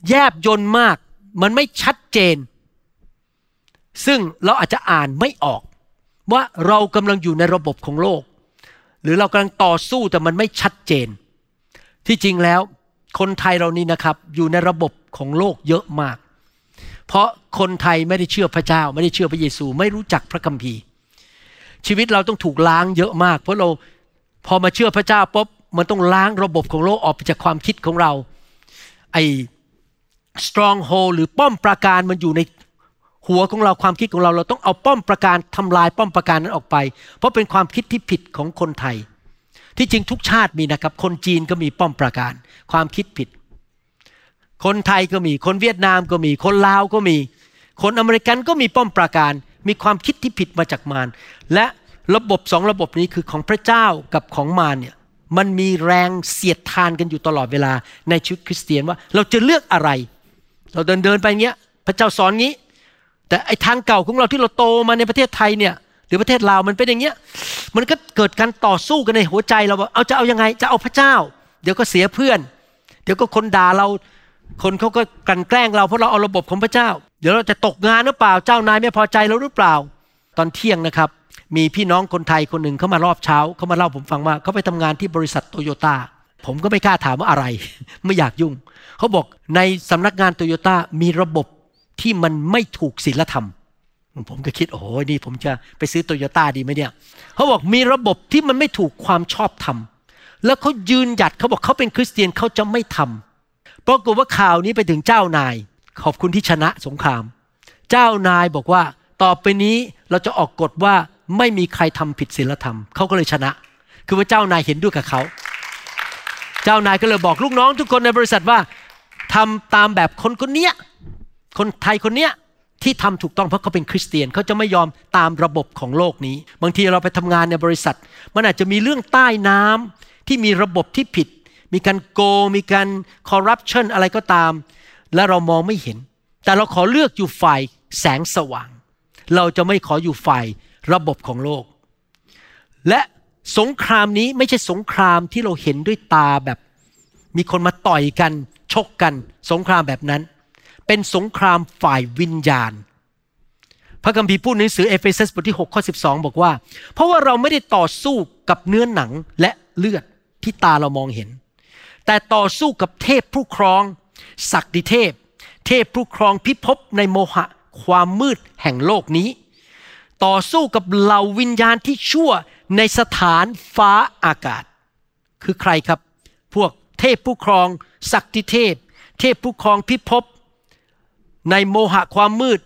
แยบยนต์มาก มันไม่ชัดเจน ซึ่งเราอาจจะอ่านไม่ออก ว่าเรากำลังอยู่ในระบบของโลก หรือเรากำลังต่อสู้แต่มันไม่ชัดเจน ที่จริงแล้วคนไทยเรานี่นะครับอยู่ในระบบของโลกเยอะมาก เพราะคนไทยไม่ได้เชื่อพระเจ้า ไม่ได้เชื่อพระเยซู ไม่รู้จักพระคัมภีร์ ชีวิตเราต้องถูกล้างเยอะมาก เพราะเราพอมาเชื่อพระเจ้าปุ๊บมันต้องล้างระบบของโลกออกไปจากความคิดของเรา ไอ stronghold หรือป้อมปราการมันอยู่ในหัวของเราความคิดของเราเราต้องเอาป้อมปราการทำลายป้อมปราการนั้นออกไป เพราะเป็นความคิดที่ผิดของคนไทย ที่จริงทุกชาติมีนะครับ คนจีนก็มีป้อมปราการ ความคิดผิด คนไทยก็มี คนเวียดนามก็มี คนลาวก็มี คนอเมริกันก็มีป้อมปราการ มีความคิดที่ผิดมาจากมารและระบบสองระบบนี้คือของพระเจ้ากับของมารเนี่ยมันมีแรงเสียดทานกันอยู่ตลอดเวลาในชีวิตคริสเตียนว่า เราจะเลือกอะไร เราเดินเดินไปเงี้ย พระเจ้าสอนงี้ แต่ไอทางเก่าของเราที่เราโตมาในประเทศไทยเนี่ย หรือประเทศลาวมันเป็นอย่างเงี้ย มันก็เกิดการต่อสู้กันในหัวใจเราว่าเอาจะเอายังไง จะเอาพระเจ้า เดี๋ยวก็เสียเพื่อน เดี๋ยวก็คนด่าเรา คนเขาก็กลั่นแกล้งเราเพราะเราเอาระบบของพระเจ้า เดี๋ยวเราจะตกงานหรือเปล่า เจ้านายไม่พอใจเราหรือเปล่า ตอนเที่ยงนะครับ มีพี่น้องคนไทยคนหนึ่งเขามารอบเช้าเขามาเล่าผมฟังว่าเขาไปทำงานที่บริษัทโตโยต้า ผมก็ไม่กล้าถามว่าอะไร ไม่อยากยุ่ง เขาบอกในสำนักงานโตโยต้ามีระบบที่มันไม่ถูกศีลธรรม ผมก็คิด โอ้โหนี่ผมจะไปซื้อโตโยต้าดีไหมเนี่ย เขาบอกมีระบบที่มันไม่ถูกความชอบธรรม แล้วเขายืนหยัดเขาบอกเขาเป็นคริสเตียนเขาจะไม่ทำปรากฏว่าข่าวนี้ไปถึงเจ้านาย ขอบคุณที่ชนะสงคราม เจ้านายบอกว่าต่อไปนี้เราจะออกกฎว่าไม่มีใครทำผิดศีลธรรม เขาก็เลยชนะ คือว่าเจ้านายเห็นด้วยกับเขา เจ้านายก็เลยบอกลูกน้องทุกคนในบริษัทว่าทำตามแบบคนคนเนี้ยคนไทยคนเนี้ยที่ทำถูกต้องเพราะเขาเป็นคริสเตียนเขาจะไม่ยอมตามระบบของโลกนี้ บางทีเราไปทำงานในบริษัท มันอาจจะมีเรื่องใต้น้ำที่มีระบบที่ผิด มีการโกงมีการคอร์รัปชันอะไรก็ตาม และเรามองไม่เห็น แต่เราขอเลือกอยู่ฝ่ายแสงสว่าง เราจะไม่ขออยู่ฝ่ายระบบของโลก และ สงครามนี้ไม่ใช่สงครามที่เราเห็นด้วยตาแบบ มีคนมาต่อยกันชกกัน สงครามแบบนั้น เป็นสงครามฝ่ายวิญญาณ พระคัมภีร์พูดในหนังสือเอเฟซัสบทที่6ข้อ12 บอกว่า เพราะว่าเราไม่ได้ต่อสู้กับเนื้อหนังและเลือดที่ตาเรามองเห็น แต่ต่อสู้กับเทพผู้ครอง ศักดิเทพ เทพผู้ครองพิภพในโมหะความมืดแห่งโลกนี้ ต่อสู้กับเหล่าวิญญาณที่ชั่ว ในสถานฟ้าอากาศ คือใครครับ พวกเทพผู้ครอง ศักดิเทพ เทพผู้ครองพิภพในโมหะความมืด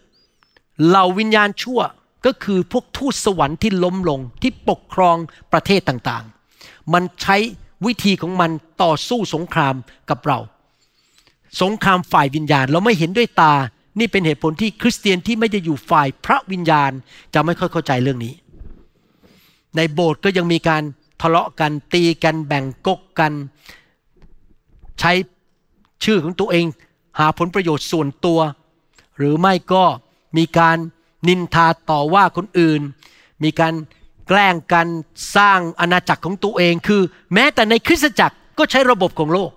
เหล่าวิญญาณชั่วก็คือพวกทูตสวรรค์ที่ล้มลงที่ปกครองประเทศต่างๆ มันใช้วิธีของมันต่อสู้สงครามกับเรา สงครามฝ่ายวิญญาณเราไม่เห็นด้วยตา นี่เป็นเหตุผลที่คริสเตียนที่ไม่ได้อยู่ฝ่ายพระวิญญาณจะไม่ค่อยเข้าใจเรื่องนี้ ในโบสถ์ก็ยังมีการทะเลาะกันตีกันแบ่งกกกัน ใช้ชื่อของตัวเอง หาผลประโยชน์ส่วนตัว หรือไม่ก็มีการนินทาต่อว่าคนอื่น มีการแกล้งกันสร้างอาณาจักรของตัวเองคือ แม้แต่ในคริสตจักรก็ใช้ระบบของโลก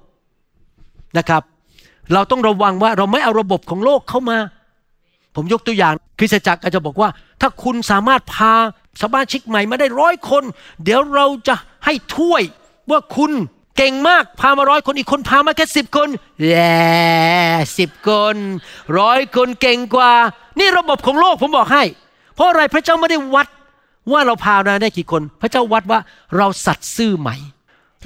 นะครับ เราต้องระวังว่าเราไม่เอาระบบของโลกเข้ามา ผมยกตัวอย่าง คริสตจักรอาจจะบอกว่า ถ้าคุณสามารถพาสมาชิกใหม่มาได้ร้อยคน เดี๋ยวเราจะให้ถ้วยว่าคุณเก่งมากพามาร้อยคนอีกคนพามาแค่สิบคนแย่สิบคนร้อยคนเก่งกว่า นี่ระบบของโลกผมบอกให้ เพราะอะไรพระเจ้าไม่ได้วัดว่าเราพามาได้กี่คน พระเจ้าวัดว่าเราสัตย์ซื่อไหม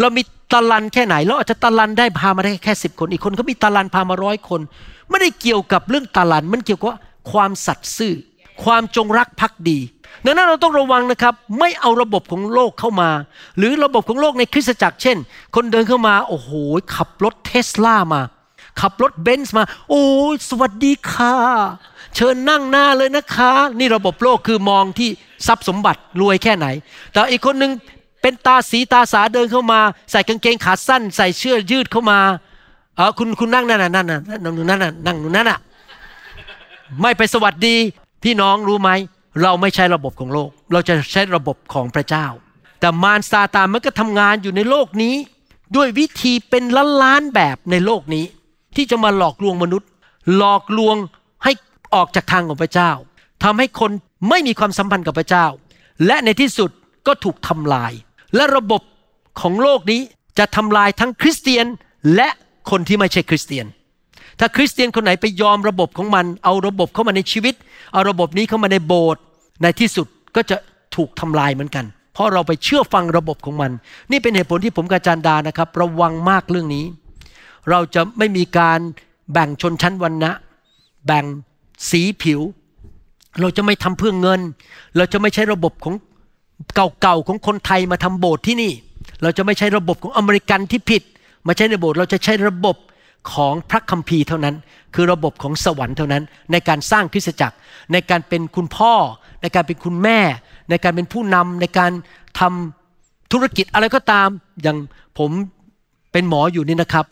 เรามีตะลันแค่ไหนเราอาจจะตะลันได้พามาได้แค่สิบคน อีกคนเขามีตะลันพามาร้อยคน ไม่ได้เกี่ยวกับเรื่องตะลันมันเกี่ยวกับ ความสัตย์ซื่อ ความจงรักภักดี ดังนั้นเราต้องระวังนะครับ ไม่เอาระบบของโลกเข้ามา หรือระบบของโลกในคริสตจักรเช่น คนเดินเข้ามาโอ้โหขับรถเทสลามา ขับรถเบนซ์มา โอ้สวัสดีค่ะ เชิญนั่งหน้าเลยนะคะ นี่ระบบโลกคือมองที่ทรัพย์สมบัติรวยแค่ไหน แต่อีกคนหนึ่งเป็นตาสีตาสาเดินเข้ามา ใส่กางเกงขาสั้น ใส่เสื้อยืดเข้ามาเออคุณคุณนั่งนั่นน่ะนั่นน่ะนั่งนั่นน่ะนั่งนั่นน่ะ ไม่ไปสวัสดีพี่น้องรู้ไหม เราไม่ใช่ระบบของโลก เราจะใช้ระบบของพระเจ้า แต่มารซาตานมันก็ทำงานอยู่ในโลกนี้ ด้วยวิธีเป็นล้านล้านแบบในโลกนี้ ที่จะมาหลอกลวงมนุษย์ หลอกลวงให้ออกจากทางของพระเจ้าทำให้คนไม่มีความสัมพันธ์กับพระเจ้า และในที่สุดก็ถูกทำลาย และระบบของโลกนี้จะทำลายทั้งคริสเตียนและคนที่ไม่ใช่คริสเตียน ถ้าคริสเตียนคนไหนไปยอมระบบของมัน เอาระบบเข้ามาในชีวิต เอาระบบนี้เข้ามาในโบสถ์ในที่สุดก็จะถูกทำลายเหมือนกัน เพราะเราไปเชื่อฟังระบบของมัน นี่เป็นเหตุผลที่ผมกาจารดานะครับ ระวังมากเรื่องนี้ เราจะไม่มีการแบ่งชนชั้นวรรณะ แบ่งสีผิว เราจะไม่ทำเพื่อเงิน เราจะไม่ใช้ระบบของเก่าๆของคนไทยมาทำโบสถ์ที่นี่ เราจะไม่ใช้ระบบของอเมริกันที่ผิด มาใช้ในโบสถ์เราจะใช้ระบบ ของพระคัมภีร์เท่านั้น คือระบบของสวรรค์เท่านั้น ในการสร้างคริสตจักร ในการเป็นคุณพ่อ ในการเป็นคุณแม่ ในการเป็นผู้นำในการทำธุรกิจอะไรก็ตาม อย่างผมเป็นหมออยู่นี่นะครับ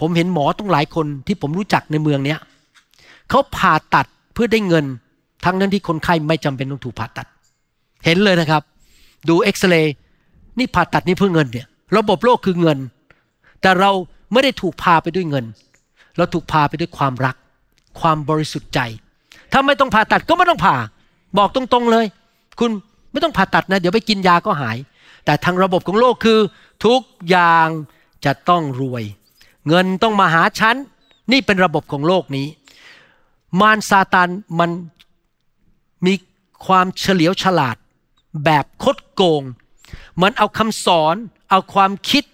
ผมเห็นหมอต้องหลายคนที่ผมรู้จักในเมืองเนี้ยเขาผ่าตัดเพื่อได้เงิน ทั้งนั้นที่คนไข้ไม่จำเป็นต้องถูกผ่าตัด เห็นเลยนะครับ ดูเอ็กซเรย์นี่ผ่าตัดนี่เพื่อเงินเนี่ย ระบบโลกคือเงิน แต่เรา ไม่ได้ถูกพาไปด้วยเงิน เราถูกพาไปด้วยความรัก ความบริสุทธิ์ใจ ถ้าไม่ต้องผ่าตัดก็ไม่ต้องผ่า บอกตรงๆเลย คุณไม่ต้องผ่าตัดนะ เดี๋ยวไปกินยาก็หาย แต่ทางระบบของโลกคือ ทุกอย่างจะต้องรวย เงินต้องมาหาฉัน นี่เป็นระบบของโลกนี้ มารซาตานมันมีความเฉลียวฉลาด แบบคดโกง มันเอาคำสอน เอาความคิด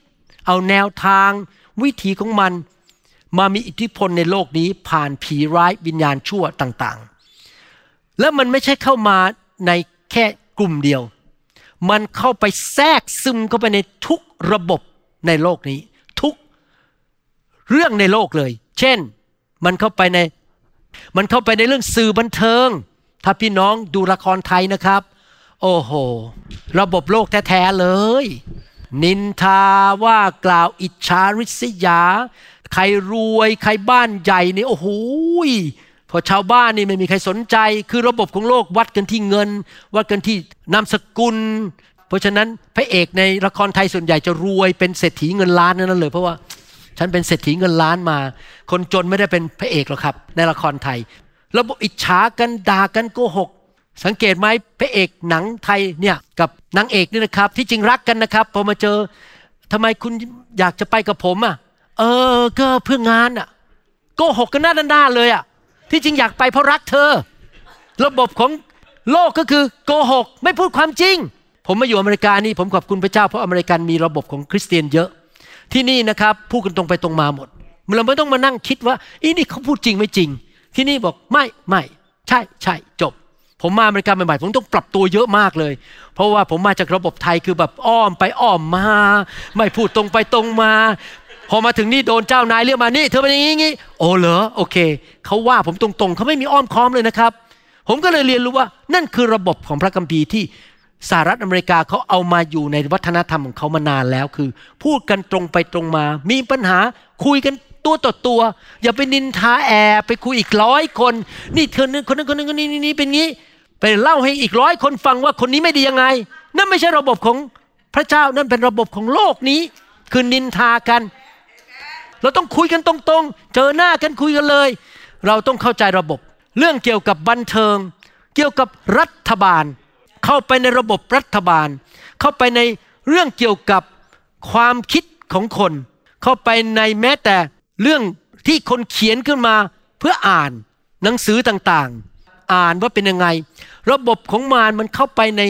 เอาแนวทาง วิถีของมันมามีอิทธิพลในโลกนี้ผ่านผีร้ายวิญญาณชั่วต่างๆ แล้วมันไม่ใช่เข้ามาในแค่กลุ่มเดียว มันเข้าไปแทรกซึมเข้าไปในทุกระบบในโลกนี้ ทุกเรื่องในโลกเลย เช่น มันเข้าไปใน มันเข้าไปในเรื่องสื่อบันเทิง ถ้าพี่น้องดูละครไทยนะครับ โอ้โห ระบบโลกแท้ๆเลย นินทาว่ากล่าวอิจฉาริษยา ใครรวยใครบ้านใหญ่นี่โอ้โหพอชาวบ้านนี่ไม่มีใครสนใจ คือระบบของโลกวัดกันที่เงิน วัดกันที่นามสกุล เพราะฉะนั้นพระเอกในละครไทยส่วนใหญ่จะรวยเป็นเศรษฐีเงินล้านนั่นเลยเพราะว่าฉันเป็นเศรษฐีเงินล้านมา คนจนไม่ได้เป็นพระเอกหรอกครับ ในละครไทย ระบบอิจฉากันด่ากันโกหก สังเกตไหมพระเอกหนังไทยเนี่ยกับนางเอกนี่นะครับ ที่จริงรักกันนะครับพอมาเจอทำไมคุณอยากจะไปกับผมอะ เออก็เพื่องานอะโกหกกันหน้าด้านเลยอะ ที่จริงอยากไปเพราะรักเธอ ระบบของโลกก็คือโกหก ไม่พูดความจริง ผมมาอยู่อเมริกานี่ผมขอบคุณพระเจ้าเพราะอเมริกันมีระบบของคริสเตียนเยอะ ที่นี่นะครับพูดกันตรงไปตรงมาหมดเราไม่ต้องมานั่งคิดว่าอีนี่เขาพูดจริงไม่จริง ที่นี่บอกไม่ไม่ใช่ใช่จบ ผมมาอเมริกาใหม่ๆผมต้องปรับตัวเยอะมากเลย เพราะว่าผมมาจากระบบไทยคือแบบอ้อมไปอ้อมมา ไม่พูดตรงไปตรงมา พอมาถึงนี่โดนเจ้านายเรียกมานี่เธอเป็นอย่างนี้นี้โอ้เหรอโอเคเขาว่าผมตรงๆเขาไม่มีอ้อมค้อมเลยนะครับ ผมก็เลยเรียนรู้ว่านั่นคือระบบของพระคัมภีร์ที่สหรัฐอเมริกาเขาเอามาอยู่ในวัฒนธรรมของเขามานานแล้วคือ พูดกันตรงไปตรงมา มีปัญหาคุยกันตัวต่อตัว อย่าไปนินทาแอบไปคุยอีกร้อยคน นี่เธอนึงคนนั้นคนนั้นคนนี้นี่เป็นงี้ ไปเล่าให้อีกร้อยคนฟังว่าคนนี้ไม่ดียังไง นั่นไม่ใช่ระบบของพระเจ้านั่นเป็นระบบของโลกนี้ คือนินทากัน เราต้องคุยกันตรงๆ เจอหน้ากันคุยกันเลย เราต้องเข้าใจระบบ เรื่องเกี่ยวกับบันเทิง เกี่ยวกับรัฐบาล เข้าไปในระบบรัฐบาล เข้าไปในเรื่องเกี่ยวกับความคิดของคน เข้าไปในแม้แต่เรื่องที่คนเขียนขึ้นมาเพื่ออ่านหนังสือต่างๆ อ่านว่าเป็นยังไง ระบบของมารมันเข้าไปใน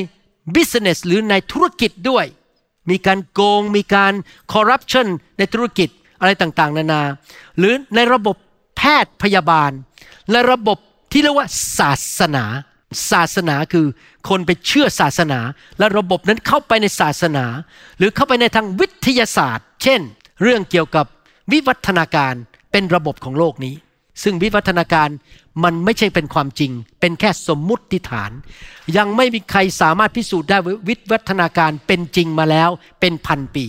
business หรือในธุรกิจด้วย มีการโกง มีการคอร์รัปชันในธุรกิจอะไรต่างๆ นานา หรือในระบบแพทย์พยาบาล ในระบบที่เรียกว่าศาสนา ศาสนาคือคนไปเชื่อศาสนา และระบบนั้นเข้าไปในศาสนา หรือเข้าไปในทางวิทยาศาสตร์ เช่น เรื่องเกี่ยวกับวิวัฒนาการเป็นระบบของโลกนี้ ซึ่งวิวัฒนาการมันไม่ใช่เป็นความจริง เป็นแค่สมมุติฐาน ยังไม่มีใครสามารถพิสูจน์ได้ว่าวิวัฒนาการเป็นจริงมาแล้วเป็นพันปี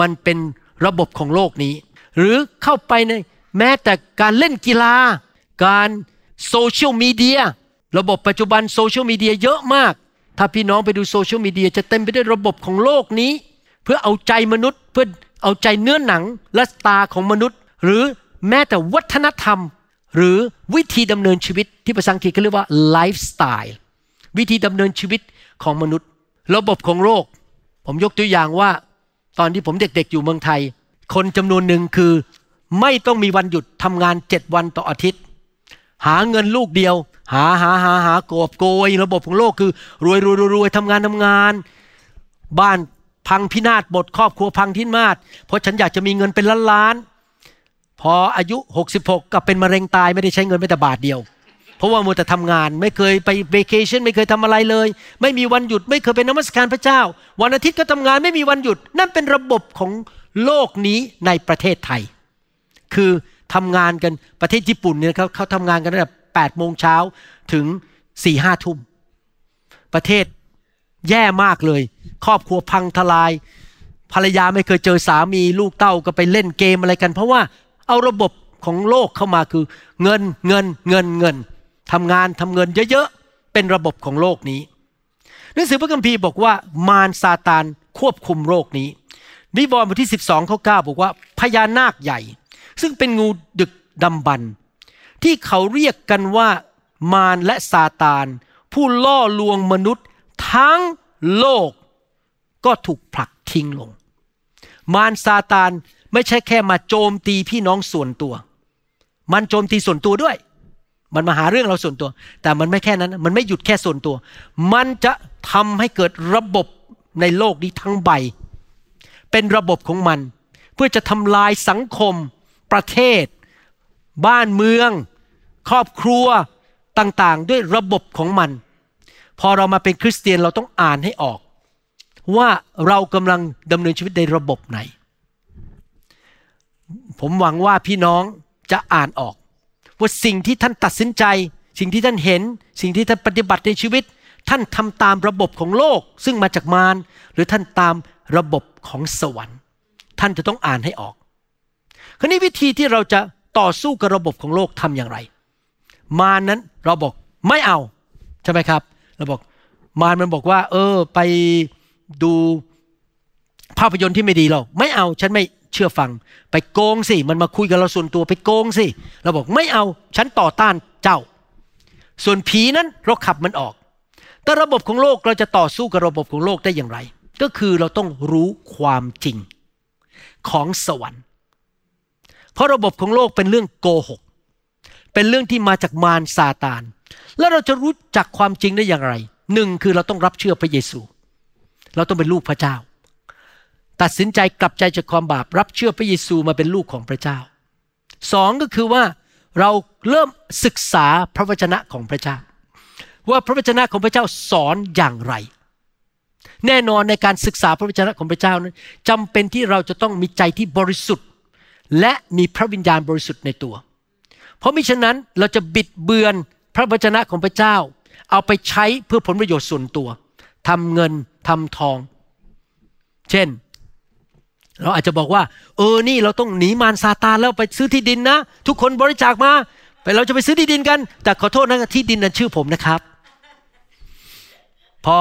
มันเป็นระบบของโลกนี้ หรือเข้าไปในแม้แต่การเล่นกีฬา การโซเชียลมีเดียระบบปัจจุบันโซเชียลมีเดียเยอะมาก ถ้าพี่น้องไปดูโซเชียลมีเดียจะเต็มไปด้วยระบบของโลกนี้ เพื่อเอาใจมนุษย์เพื่อเอาใจเนื้อหนังและตาของมนุษย์ หรือ แม้แต่วัฒนธรรม หรือวิธีดำเนินชีวิตที่ภาษาอังกฤษเขาเรียกว่าไลฟ์สไตล์วิธีดำเนินชีวิตของมนุษย์ ระบบของโลก ผมยกตัวอย่างว่า ตอนที่ผมเด็กๆอยู่เมืองไทย คนจำนวนหนึ่งคือ ไม่ต้องมีวันหยุดทำงานเจ็ดวันต่ออาทิตย์ หาเงินลูกเดียว หาหาหาหากอบโกยระบบของโลกคือ รวยรวยรวยรวยทำงานทำงาน บ้านพังพินาศหมดครอบครัวพังทิ้นมาศเพราะฉันอยากจะมีเงินเป็นล้านล้าน พออายุ 66ก็เป็นมะเร็งตายไม่ได้ใช้เงินแม้แต่บาทเดียว เพราะว่ามัวแต่ทำงานไม่เคยไปเวกชันไม่เคยทำอะไรเลย ไม่มีวันหยุดไม่เคยเป็นนมัสการพระเจ้า วันอาทิตย์ก็ทำงานไม่มีวันหยุด นั่นเป็นระบบของโลกนี้ในประเทศไทย คือทำงานกันประเทศญี่ปุ่นเนี่ยเขาเขาทำงานกันตั้งแต่แปดโมงเช้าถึงสี่ห้าทุ่มประเทศแย่มากเลย ครอบครัวพังทลาย ภรรยาไม่เคยเจอสามีลูกเต้าก็ไปเล่นเกมอะไรกัน เพราะว่า เอาระบบของโลกเข้ามาคือเงินเงินเงินเงินทำงานทำเงินเยอะๆเป็นระบบของโลกนี้หนังสือพระคัมภีร์บอกว่ามารซาตานควบคุมโลกนี้ นิวรณ์บทที่ 12ข้อ9บอกว่าพญานาคใหญ่ ซึ่งเป็นงูดึกดำบรรที่เขาเรียกกันว่ามารและซาตาน ผู้ล่อลวงมนุษย์ทั้งโลกก็ถูกผลักทิ้งลง มารซาตาน ไม่ใช่แค่มาโจมตีพี่น้องส่วนตัว มันโจมตีส่วนตัวด้วย มันมาหาเรื่องเราส่วนตัว แต่มันไม่แค่นั้น มันไม่หยุดแค่ส่วนตัว มันจะทำให้เกิดระบบในโลกนี้ทั้งใบ เป็นระบบของมัน เพื่อจะทำลายสังคม ประเทศ บ้านเมือง ครอบครัวต่างๆ ด้วยระบบของมัน พอเรามาเป็นคริสเตียนเราต้องอ่านให้ออก ว่าเรากำลังดำเนินชีวิตในระบบไหน ผมหวังว่าพี่น้องจะอ่านออก ว่าสิ่งที่ท่านตัดสินใจ สิ่งที่ท่านเห็น สิ่งที่ท่านปฏิบัติในชีวิต ท่านทำตามระบบของโลก ซึ่งมาจากมารหรือท่านตามระบบของสวรรค์ ท่านจะต้องอ่านให้ออก คราวนี้วิธีที่เราจะต่อสู้กับระบบของโลกทำอย่างไร มารนั้นเราบอกไม่เอาใช่ไหมครับ เราบอกมารมันบอกว่า เออ ไปดูภาพยนตร์ที่ไม่ดีเราไม่เอาฉันไม่ เชื่อฟัง ไปโกงสิ มันมาคุยกับเราส่วนตัวไปโกงสิเราบอกไม่เอาฉันต่อต้านเจ้า ส่วนผีนั้นเราขับมันออก แต่ระบบของโลกเราจะต่อสู้กับระบบของโลกได้อย่างไร ก็คือเราต้องรู้ความจริงของสวรรค์ เพราะระบบของโลกเป็นเรื่องโกหก เป็นเรื่องที่มาจากมารซาตาน แล้วเราจะรู้จักความจริงได้อย่างไรหนึ่งคือเราต้องรับเชื่อพระเยซู เราต้องเป็นลูกพระเจ้า ตัดสินใจกลับใจจากความบาปรับเชื่อพระเยซูมาเป็นลูกของพระเจ้าสองก็คือว่าเราเริ่มศึกษาพระวจนะของพระเจ้า ว่าพระวจนะของพระเจ้าสอนอย่างไร แน่นอนในการศึกษาพระวจนะของพระเจ้านั้นจำเป็นที่เราจะต้องมีใจที่บริสุทธิ์ และมีพระวิญญาณบริสุทธิ์ในตัว เพราะมิฉะนั้นเราจะบิดเบือนพระวจนะของพระเจ้า เอาไปใช้เพื่อผลประโยชน์ส่วนตัวทำเงินทำทอง เช่น เราอาจจะบอกว่า เออนี่เราต้องหนีมารซาตานแล้วไปซื้อที่ดินนะ ทุกคนบริจาคมา ไปเราจะไปซื้อที่ดินกัน แต่ขอโทษนะที่ดินนั้นชื่อผมนะครับ พอ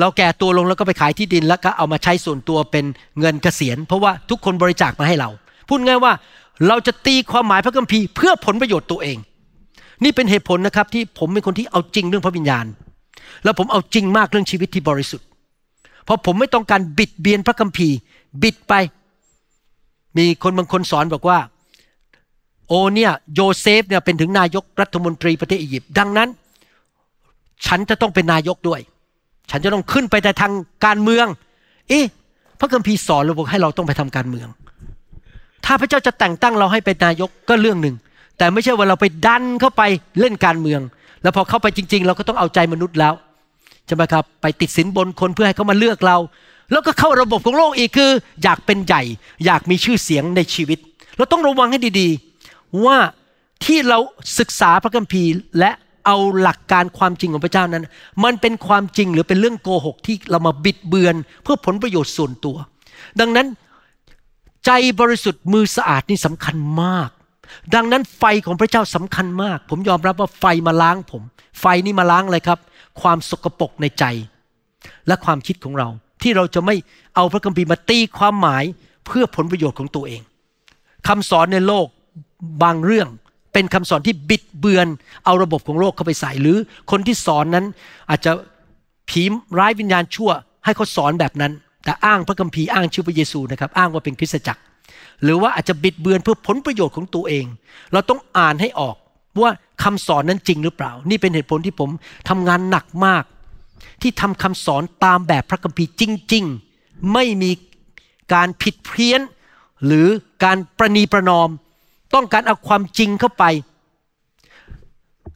เราแก่ตัวลงแล้วก็ไปขายที่ดินแล้วก็เอามาใช้ส่วนตัวเป็นเงินเกษียณ เพราะว่าทุกคนบริจาคมาให้เรา พูดง่ายว่าเราจะตีความหมายพระคัมภีร์เพื่อผลประโยชน์ตัวเอง นี่เป็นเหตุผลนะครับที่ผมเป็นคนที่เอาจริงเรื่องพระวิญญาณ แล้วผมเอาจริงมากเรื่องชีวิตที่บริสุทธิ์ เพราะผมไม่ต้องการบิดเบือนพระคัมภีร์ บิดไป มีคนบางคนสอนบอกว่า โอเนี่ยโยเซฟเนี่ยเป็นถึงนายกรัฐมนตรีประเทศอียิปต์ดังนั้น ฉันจะต้องเป็นนายกด้วย ฉันจะต้องขึ้นไปในทางการเมืองเอ๊ะพระคัมภีร์สอนเราบอกให้เราต้องไปทำการเมือง ถ้าพระเจ้าจะแต่งตั้งเราให้เป็นนายกก็เรื่องหนึ่ง แต่ไม่ใช่ว่าเราไปดันเข้าไปเล่นการเมือง แล้วพอเข้าไปจริง ๆ เราก็ต้องเอาใจมนุษย์แล้วใช่ไหมครับ ไปติดสินบนคนเพื่อให้เขามาเลือกเรา แล้วก็เข้าระบบของโลกอีกคือ อยากเป็นใหญ่ อยากมีชื่อเสียงในชีวิต เราต้องระวังให้ดีๆ ว่าที่เราศึกษาพระคัมภีร์และเอาหลักการความจริงของพระเจ้านั้น มันเป็นความจริงหรือเป็นเรื่องโกหกที่เรามาบิดเบือนเพื่อผลประโยชน์ส่วนตัว ดังนั้นใจบริสุทธิ์มือสะอาดนี่สำคัญมาก ดังนั้นไฟของพระเจ้าสำคัญมาก ผมยอมรับว่าไฟมาล้างผม ไฟนี่มาล้างอะไรครับ ความสกปรกในใจ และความคิดของเรา ที่เราจะไม่เอาพระคัมภีร์มาตีความหมายเพื่อผลประโยชน์ของตัวเองคำสอนในโลกบางเรื่องเป็นคำสอนที่บิดเบือน เอาระบบของโลกเข้าไปใส่หรือคนที่สอนนั้นอาจจะผีร้ายวิญญาณชั่ว ให้เขาสอนแบบนั้น แต่อ้างพระคัมภีร์อ้างชื่อพระเยซูนะครับ อ้างว่าเป็นคริสตจักร หรือว่าอาจจะบิดเบือนเพื่อผลประโยชน์ของตัวเอง เราต้องอ่านให้ออกว่าคำสอนนั้นจริงหรือเปล่า นี่เป็นเหตุผลที่ผมทำงานหนักมาก ที่ทำคำสอนตามแบบพระคัมภีร์จริง ๆ ไม่มีการผิดเพี้ยน หรือการประนีประนอม ต้องการเอาความจริงเข้าไป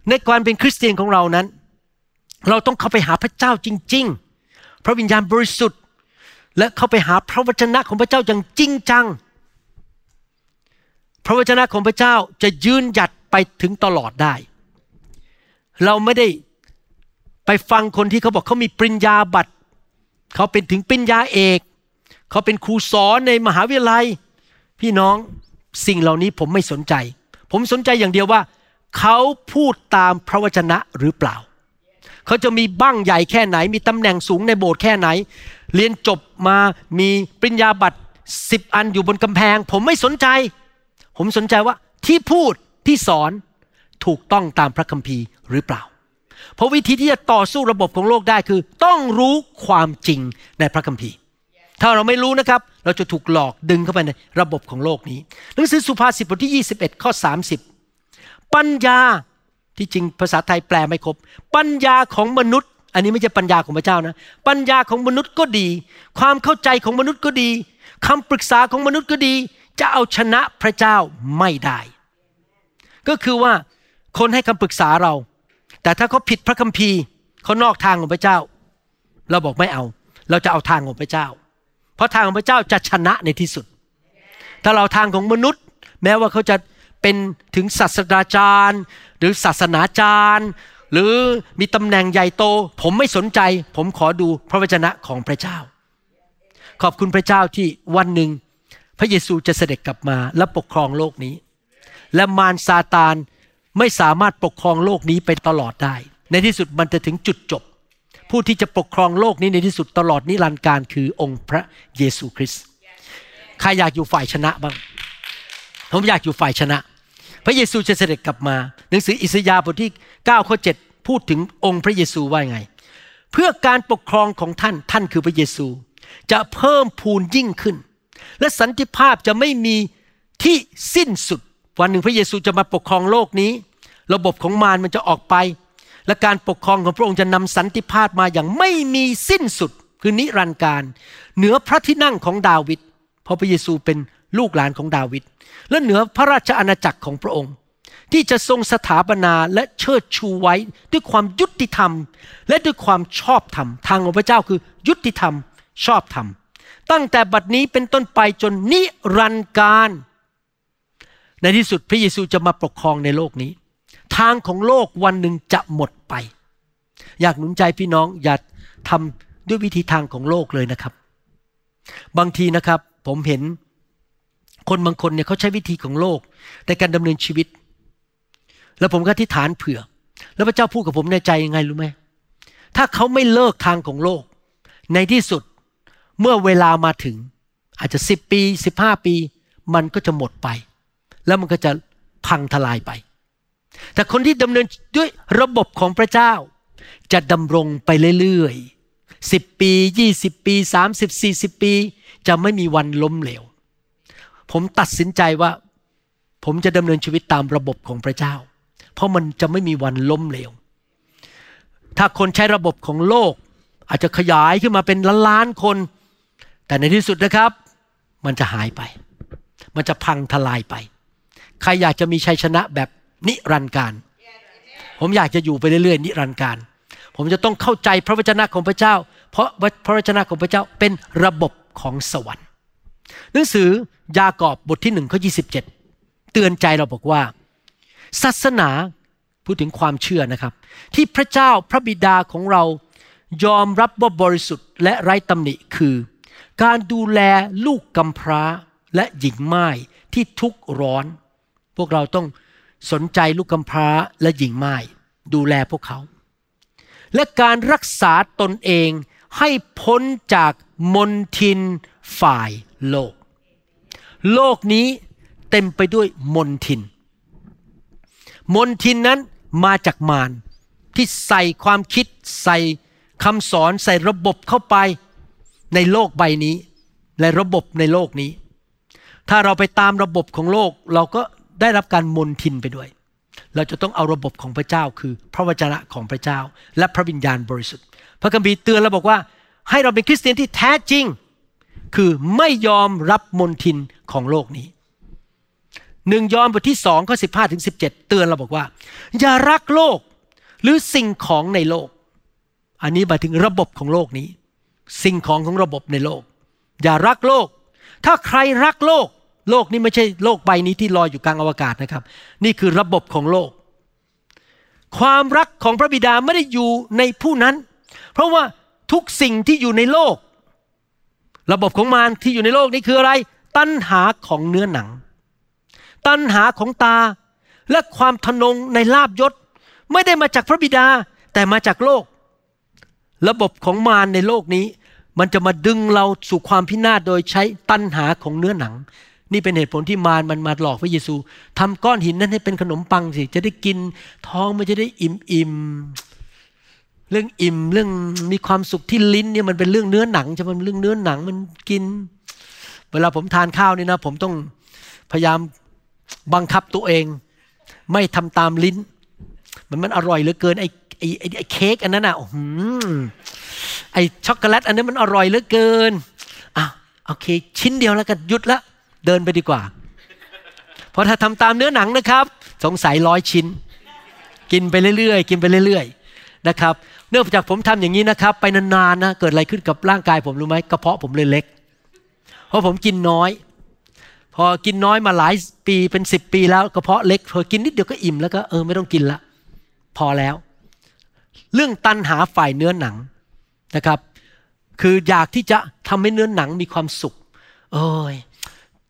ในการเป็นคริสเตียนของเรานั้น เราต้องเข้าไปหาพระเจ้าจริง ๆ พระวิญญาณบริสุทธิ์ และเข้าไปหาพระวจนะของพระเจ้าอย่างจริงจัง พระวจนะของพระเจ้าจะยืนหยัดไปถึงตลอดได้ เราไม่ได้ ไปฟังคนที่เขาบอกเขามีปริญญาบัตรเขาเป็นถึงปริญญาเอก เขาเป็นครูสอนในมหาวิทยาลัย พี่น้องสิ่งเหล่านี้ผมไม่สนใจ ผมสนใจอย่างเดียวว่า เขาพูดตามพระวจนะหรือเปล่า เขาจะมีบ้างใหญ่แค่ไหน มีตำแหน่งสูงในโบสถ์แค่ไหน เรียนจบมามีปริญญาบัตรสิบอันอยู่บนกำแพง ผมไม่สนใจ ผมสนใจว่าที่พูดที่สอนถูกต้องตามพระคัมภีร์หรือเปล่า เพราะวิธีที่จะต่อสู้ระบบของโลกได้คือ ต้องรู้ความจริงในพระคัมภีร์ ถ้าเราไม่รู้นะครับ เราจะถูกหลอกดึงเข้าไปในระบบของโลกนี้ หนังสือสุภาษิตบทที่ 21 ข้อ 30 ปัญญาที่จริงภาษาไทยแปลไม่ครบ ปัญญาของมนุษย์ อันนี้ไม่ใช่ปัญญาของพระเจ้านะ ปัญญาของมนุษย์ก็ดี ความเข้าใจของมนุษย์ก็ดีคำปรึกษาของมนุษย์ก็ดี จะเอาชนะพระเจ้าไม่ได้ ก็คือว่าคนให้คำปรึกษาเรา แต่ถ้าเขาผิดพระคัมภีร์เขานอกทางของพระเจ้า เราบอกไม่เอา เราจะเอาทางของพระเจ้า เพราะทางของพระเจ้าจะชนะในที่สุด ถ้าเราทางของมนุษย์ แม้ว่าเขาจะเป็นถึงศาสตราจารย์ หรือศาสนาจารย์ หรือมีตำแหน่งใหญ่โต ผมไม่สนใจ ผมขอดูพระวจนะของพระเจ้า ขอบคุณพระเจ้าที่วันหนึ่งพระเยซูจะเสด็จกลับมาและปกครองโลกนี้ และมารซาตาน ไม่สามารถปกครองโลกนี้ไปตลอดได้ ในที่สุดมันจะถึงจุดจบ ผู้ที่จะปกครองโลกนี้ในที่สุดตลอดนิรันดร์การคือองค์พระเยซูคริสต์ใครอยากอยู่ฝ่ายชนะบ้างผมอยากอยู่ฝ่ายชนะ พระเยซูจะเสด็จกลับมา หนังสืออิสยาห์บทที่9ข้อ7พูดถึงองค์พระเยซูว่าไง เพื่อการปกครองของท่านท่านคือพระเยซู จะเพิ่มพูนยิ่งขึ้น และสันติภาพจะไม่มีที่สิ้นสุด วันหนึ่งพระเยซูจะมาปกครองโลกนี้ ระบบของมารมันจะออกไป และการปกครองของพระองค์จะนำสันติภาพมาอย่างไม่มีสิ้นสุดคือนิรันดร์การ เหนือพระที่นั่งของดาวิดเพราะพระเยซูเป็นลูกหลานของดาวิดและเหนือพระราชอาณาจักรของพระองค์ ที่จะทรงสถาปนาและเชิดชูไว้ด้วยความยุติธรรม และด้วยความชอบธรรม ทางของพระเจ้าคือยุติธรรมชอบธรรม ตั้งแต่บัดนี้เป็นต้นไปจนนิรันดร์การ ในที่สุดพระเยซูจะมาปกครองในโลกนี้ ทางของโลกวันหนึ่งจะหมดไป อยากหนุนใจพี่น้องอย่าทำด้วยวิธีทางของโลกเลยนะครับ บางทีนะครับผมเห็นคนบางคนเนี่ยเขาใช้วิธีของโลกในการดำเนินชีวิต แล้วผมก็อธิษฐานเผื่อ แล้วพระเจ้าพูดกับผมในใจยังไงรู้ไหมถ้าเขาไม่เลิกทางของโลก ในที่สุดเมื่อเวลามาถึง อาจจะสิบปีสิบห้าปี มันก็จะหมดไป แล้วมันก็จะพังทลายไป แต่คนที่ดำเนินด้วยระบบของพระเจ้า จะดำรงไปเรื่อยๆสิบปียี่สิบปีสามสิบสี่สิบปี จะไม่มีวันล้มเหลว ผมตัดสินใจว่า ผมจะดำเนินชีวิตตามระบบของพระเจ้า เพราะมันจะไม่มีวันล้มเหลว ถ้าคนใช้ระบบของโลก อาจจะขยายขึ้นมาเป็นล้านล้านคน แต่ในที่สุดนะครับ มันจะหายไป มันจะพังทลายไป ใครอยากจะมีชัยชนะแบบนิรันดร์การ ผมอยากจะอยู่ไปเรื่อยๆนิรันดร์การ ผมจะต้องเข้าใจพระวจนะของพระเจ้า เพราะพระวจนะของพระเจ้าเป็นระบบของสวรรค์ หนังสือยากอบบทที่หนึ่งข้อยีเตือนใจเราบอกว่า ศาสนาพูดถึงความเชื่อนะครับ ที่พระเจ้าพระบิดาของเรายอมรับว่าบริสุทธิ์และไร้ตำหนิคือ การดูแลลูกกำพร้าและหญิงไม้ที่ทุกข์ร้อน พวกเราต้องสนใจลูกกำพร้าและหญิงไม้ดูแลพวกเขา และการรักษาตนเองให้พ้นจากมนทินฝ่ายโลก โลกนี้เต็มไปด้วยมนทิน มนทินนั้นมาจากมารที่ใส่ความคิดใส่คำสอนใส่ระบบเข้าไปในโลกใบนี้ ในระบบในโลกนี้ ถ้าเราไปตามระบบของโลก เราก็ ได้รับการมนทินไปด้วย เราจะต้องเอาระบบของพระเจ้าคือ พระวจนะของพระเจ้า และพระวิญญาณบริสุทธิ์ พระคัมภีร์เตือนเราบอกว่า ให้เราเป็นคริสเตียนที่แท้จริง คือไม่ยอมรับมนทินของโลกนี้หนึ่งยอห์นบทที่สองข้อสิบห้าถึงสิบเจ็ดเตือนเราบอกว่า อย่ารักโลกหรือสิ่งของในโลก อันนี้หมายถึงระบบของโลกนี้ สิ่งของของระบบในโลก อย่ารักโลก ถ้าใครรักโลก โลกนี้ไม่ใช่โลกใบนี้ที่ลอยอยู่กลางอวกาศนะครับ นี่คือระบบของโลก ความรักของพระบิดาไม่ได้อยู่ในผู้นั้น เพราะว่าทุกสิ่งที่อยู่ในโลก ระบบของมารที่อยู่ในโลกนี้คืออะไร ตัณหาของเนื้อหนัง ตัณหาของตาและความทนงในลาบยศ ไม่ได้มาจากพระบิดาแต่มาจากโลก ระบบของมารในโลกนี้ มันจะมาดึงเราสู่ความพินาศโดยใช้ตัณหาของเนื้อหนัง นี่เป็นเหตุผลที่มารมันมาหลอกพระเยซูทำก้อนหินนั้นให้เป็นขนมปังสิ จะได้กินท้องมันจะได้อิ่มอิ่มเรื่องอิ่มเรื่องมีความสุขที่ลิ้นเนี่ยมันเป็นเรื่องเนื้อหนังจะมันเรื่องเนื้อหนังมันกิน เวลาผมทานข้าวนี่นะ ผมต้องพยายามบังคับตัวเอง ไม่ทำตามลิ้น มันมันอร่อยเหลือเกินไอ้ไอ้ไอ้เค้กอันนั้นอะไอ้ช็อกโกแลตอันนั้นมันอร่อยเหลือเกินอะโอเค ชิ้นเดียวแล้วกันหยุดละ เดินไปดีกว่า เพราะถ้าทำตามเนื้อหนังนะครับ สงสัยร้อยชิ้น กินไปเรื่อยๆ กินไปเรื่อยๆนะครับ เนื่องจากผมทำอย่างนี้นะครับ ไปนานๆนะเกิดอะไรขึ้นกับร่างกายผมรู้ไหมกระเพาะผมเลยเล็ก เพราะผมกินน้อย พอกินน้อยมาหลายปีเป็นสิบปีแล้วกระเพาะเล็กพอกินนิดเดียวก็อิ่มแล้วก็เออไม่ต้องกินละพอแล้ว เรื่องตันหาฝ่ายเนื้อหนังนะครับ คืออยากที่จะทำให้เนื้อหนังมีความสุข เอ้ย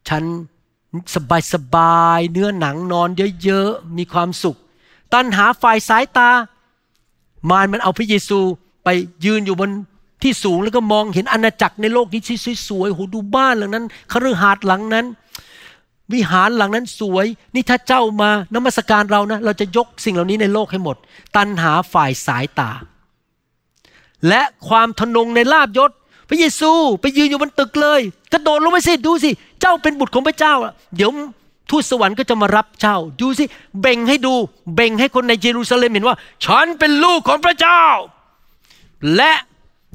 ฉันสบายสบายเนื้อหนังนอนเยอะๆ มีความสุข ตันหาฝ่ายสายตา มารมันเอาพระเยซูไปยืนอยู่บนที่สูงแล้วก็มองเห็นอาณาจักรในโลกนี้ที่สวยๆโหดูบ้านหลังนั้นคฤหาสน์หลังนั้น วิหารหลังนั้นสวย นี่ถ้าเจ้ามานมัสการเรานะ เราจะยกสิ่งเหล่านี้ในโลกให้หมด ตันหาฝ่ายสายตา และความทนงในลาบยศ พระเยซูไปยืนอยู่บนตึกเลยกระโดดลงไปสิดูสิ เจ้าเป็นบุตรของพระเจ้า เดี๋ยวทูตสวรรค์ก็จะมารับเจ้า ดูสิเบ่งให้ดูเบ่งให้คนในเยรูซาเล็มเห็นว่า ฉันเป็นลูกของพระเจ้า และ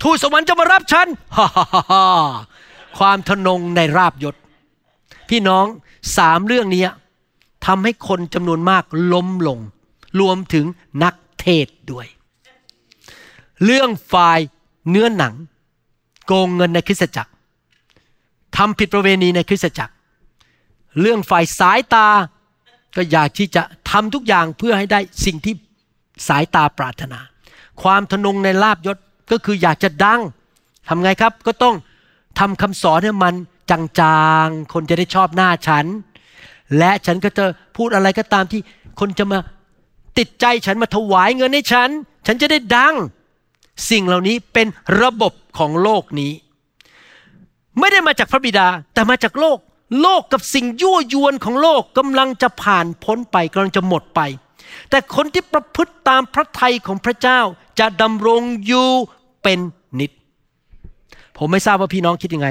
ทูตสวรรค์จะมารับฉันฮ่าฮ่าฮ่าฮ่าความทนงในราบยศ พี่น้องสามเรื่องนี้ทำให้คนจำนวนมากล้มลง รวมถึงนักเทศด้วย เรื่องฝ่ายเนื้อหนัง โกงเงินในคริสตจักรทำผิดประเวณีในคริสตจักร เรื่องฝ่ายสายตาก็อยากที่จะทำทุกอย่างเพื่อให้ได้สิ่งที่สายตาปรารถนา ความทนงในลาบยศก็คืออยากจะดังทำไงครับก็ต้องทำคำสอนให้มันจางๆ คนจะได้ชอบหน้าฉัน และฉันก็จะพูดอะไรก็ตามที่คนจะมาติดใจฉันมาถวายเงินให้ฉัน ฉันจะได้ดัง สิ่งเหล่านี้เป็นระบบ ของโลกนี้ ไม่ได้มาจากพระบิดาแต่มาจากโลก โลกกับสิ่งยั่วยวนของโลกกำลังจะผ่านพ้นไปกำลังจะหมดไป แต่คนที่ประพฤติตามพระทัยของพระเจ้าจะดำรงอยู่เป็นนิจผมไม่ทราบว่าพี่น้องคิดยังไง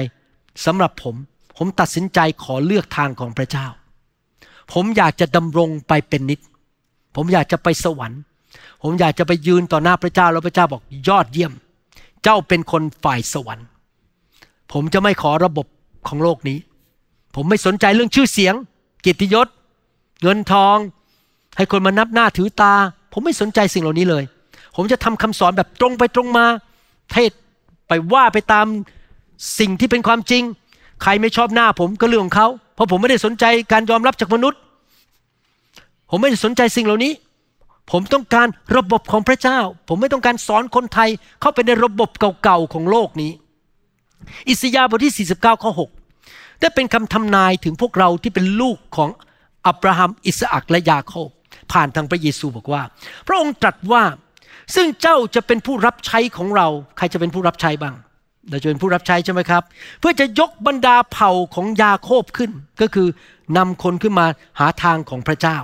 สำหรับผม ผมตัดสินใจขอเลือกทางของพระเจ้า ผมอยากจะดำรงไปเป็นนิจผมอยากจะไปสวรรค์ ผมอยากจะไปยืนต่อหน้าพระเจ้าแล้วพระเจ้าบอกยอดเยี่ยม เจ้าเป็นคนฝ่ายสวรรค์ ผมจะไม่ขอระบบของโลกนี้ ผมไม่สนใจเรื่องชื่อเสียงกิตติยศ เงินทอง ให้คนมานับหน้าถือตา ผมไม่สนใจสิ่งเหล่านี้เลย ผมจะทำคำสอนแบบตรงไปตรงมา เทศไปว่าไปตามสิ่งที่เป็นความจริง ใครไม่ชอบหน้าผมก็เรื่องของเขา เพราะผมไม่ได้สนใจการยอมรับจากมนุษย์ ผมไม่ได้สนใจสิ่งเหล่านี้ ผมต้องการระบบของพระเจ้า ผมไม่ต้องการสอนคนไทยเข้าไปในระบบเก่าๆของโลกนี้ อิสยาห์บทที่ 49 ข้อ 6 ได้เป็นคำทำนายถึงพวกเราที่เป็นลูกของอับราฮัม อิสอักและยาโคบ ผ่านทางพระเยซูบอกว่า พระองค์ตรัสว่าซึ่งเจ้าจะเป็นผู้รับใช้ของเรา ใครจะเป็นผู้รับใช้บ้างเราจะเป็นผู้รับใช้ใช่ไหมครับ เพื่อจะยกบรรดาเผ่าของยาโคบขึ้น ก็คือนำคนขึ้นมาหาทางของพระเจ้า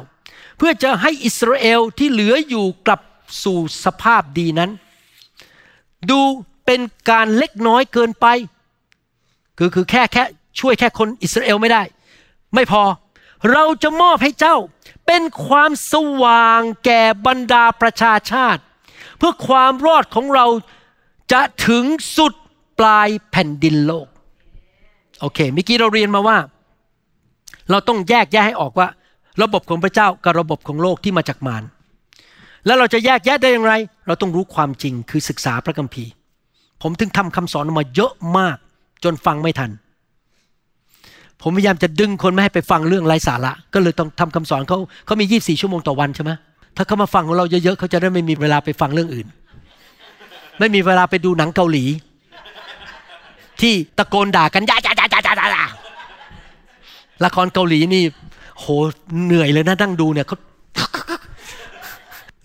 เพื่อจะให้อิสราเอลที่เหลืออยู่กลับสู่สภาพดีนั้น ดูเป็นการเล็กน้อยเกินไปคือคือแค่แค่ช่วยแค่คนอิสราเอลไม่ได้ ไม่พอเราจะมอบให้เจ้า เป็นความสว่างแก่บรรดาประชาชาติ เพื่อความรอดของเราจะถึงสุดปลายแผ่นดินโลก โอเคเมื่อกี้เราเรียนมาว่า เราต้องแยกแยะให้ออกว่า ระบบของพระเจ้ากับระบบของโลกที่มาจากมารแล้วเราจะแยกแยะได้อย่างไร เราต้องรู้ความจริงคือศึกษาพระคัมภีร์ ผมถึงทำคำสอนออกมาเยอะมากจนฟังไม่ทัน ผมพยายามจะดึงคนไม่ให้ไปฟังเรื่องไร้สาระ ก็เลยต้องทำคำสอนเขาเขามี 24 ชั่วโมงต่อวันใช่ไหมถ้าเขามาฟังของเราเยอะๆเขาจะได้ไม่มีเวลาไปฟังเรื่องอื่น ไม่มีเวลาไปดูหนังเกาหลี ที่ตะโกนด่ากันยาจาจาจาจาจาละครเกาหลีนี่ โหเหนื่อยเลยนะนั่งดูเนี่ยเขา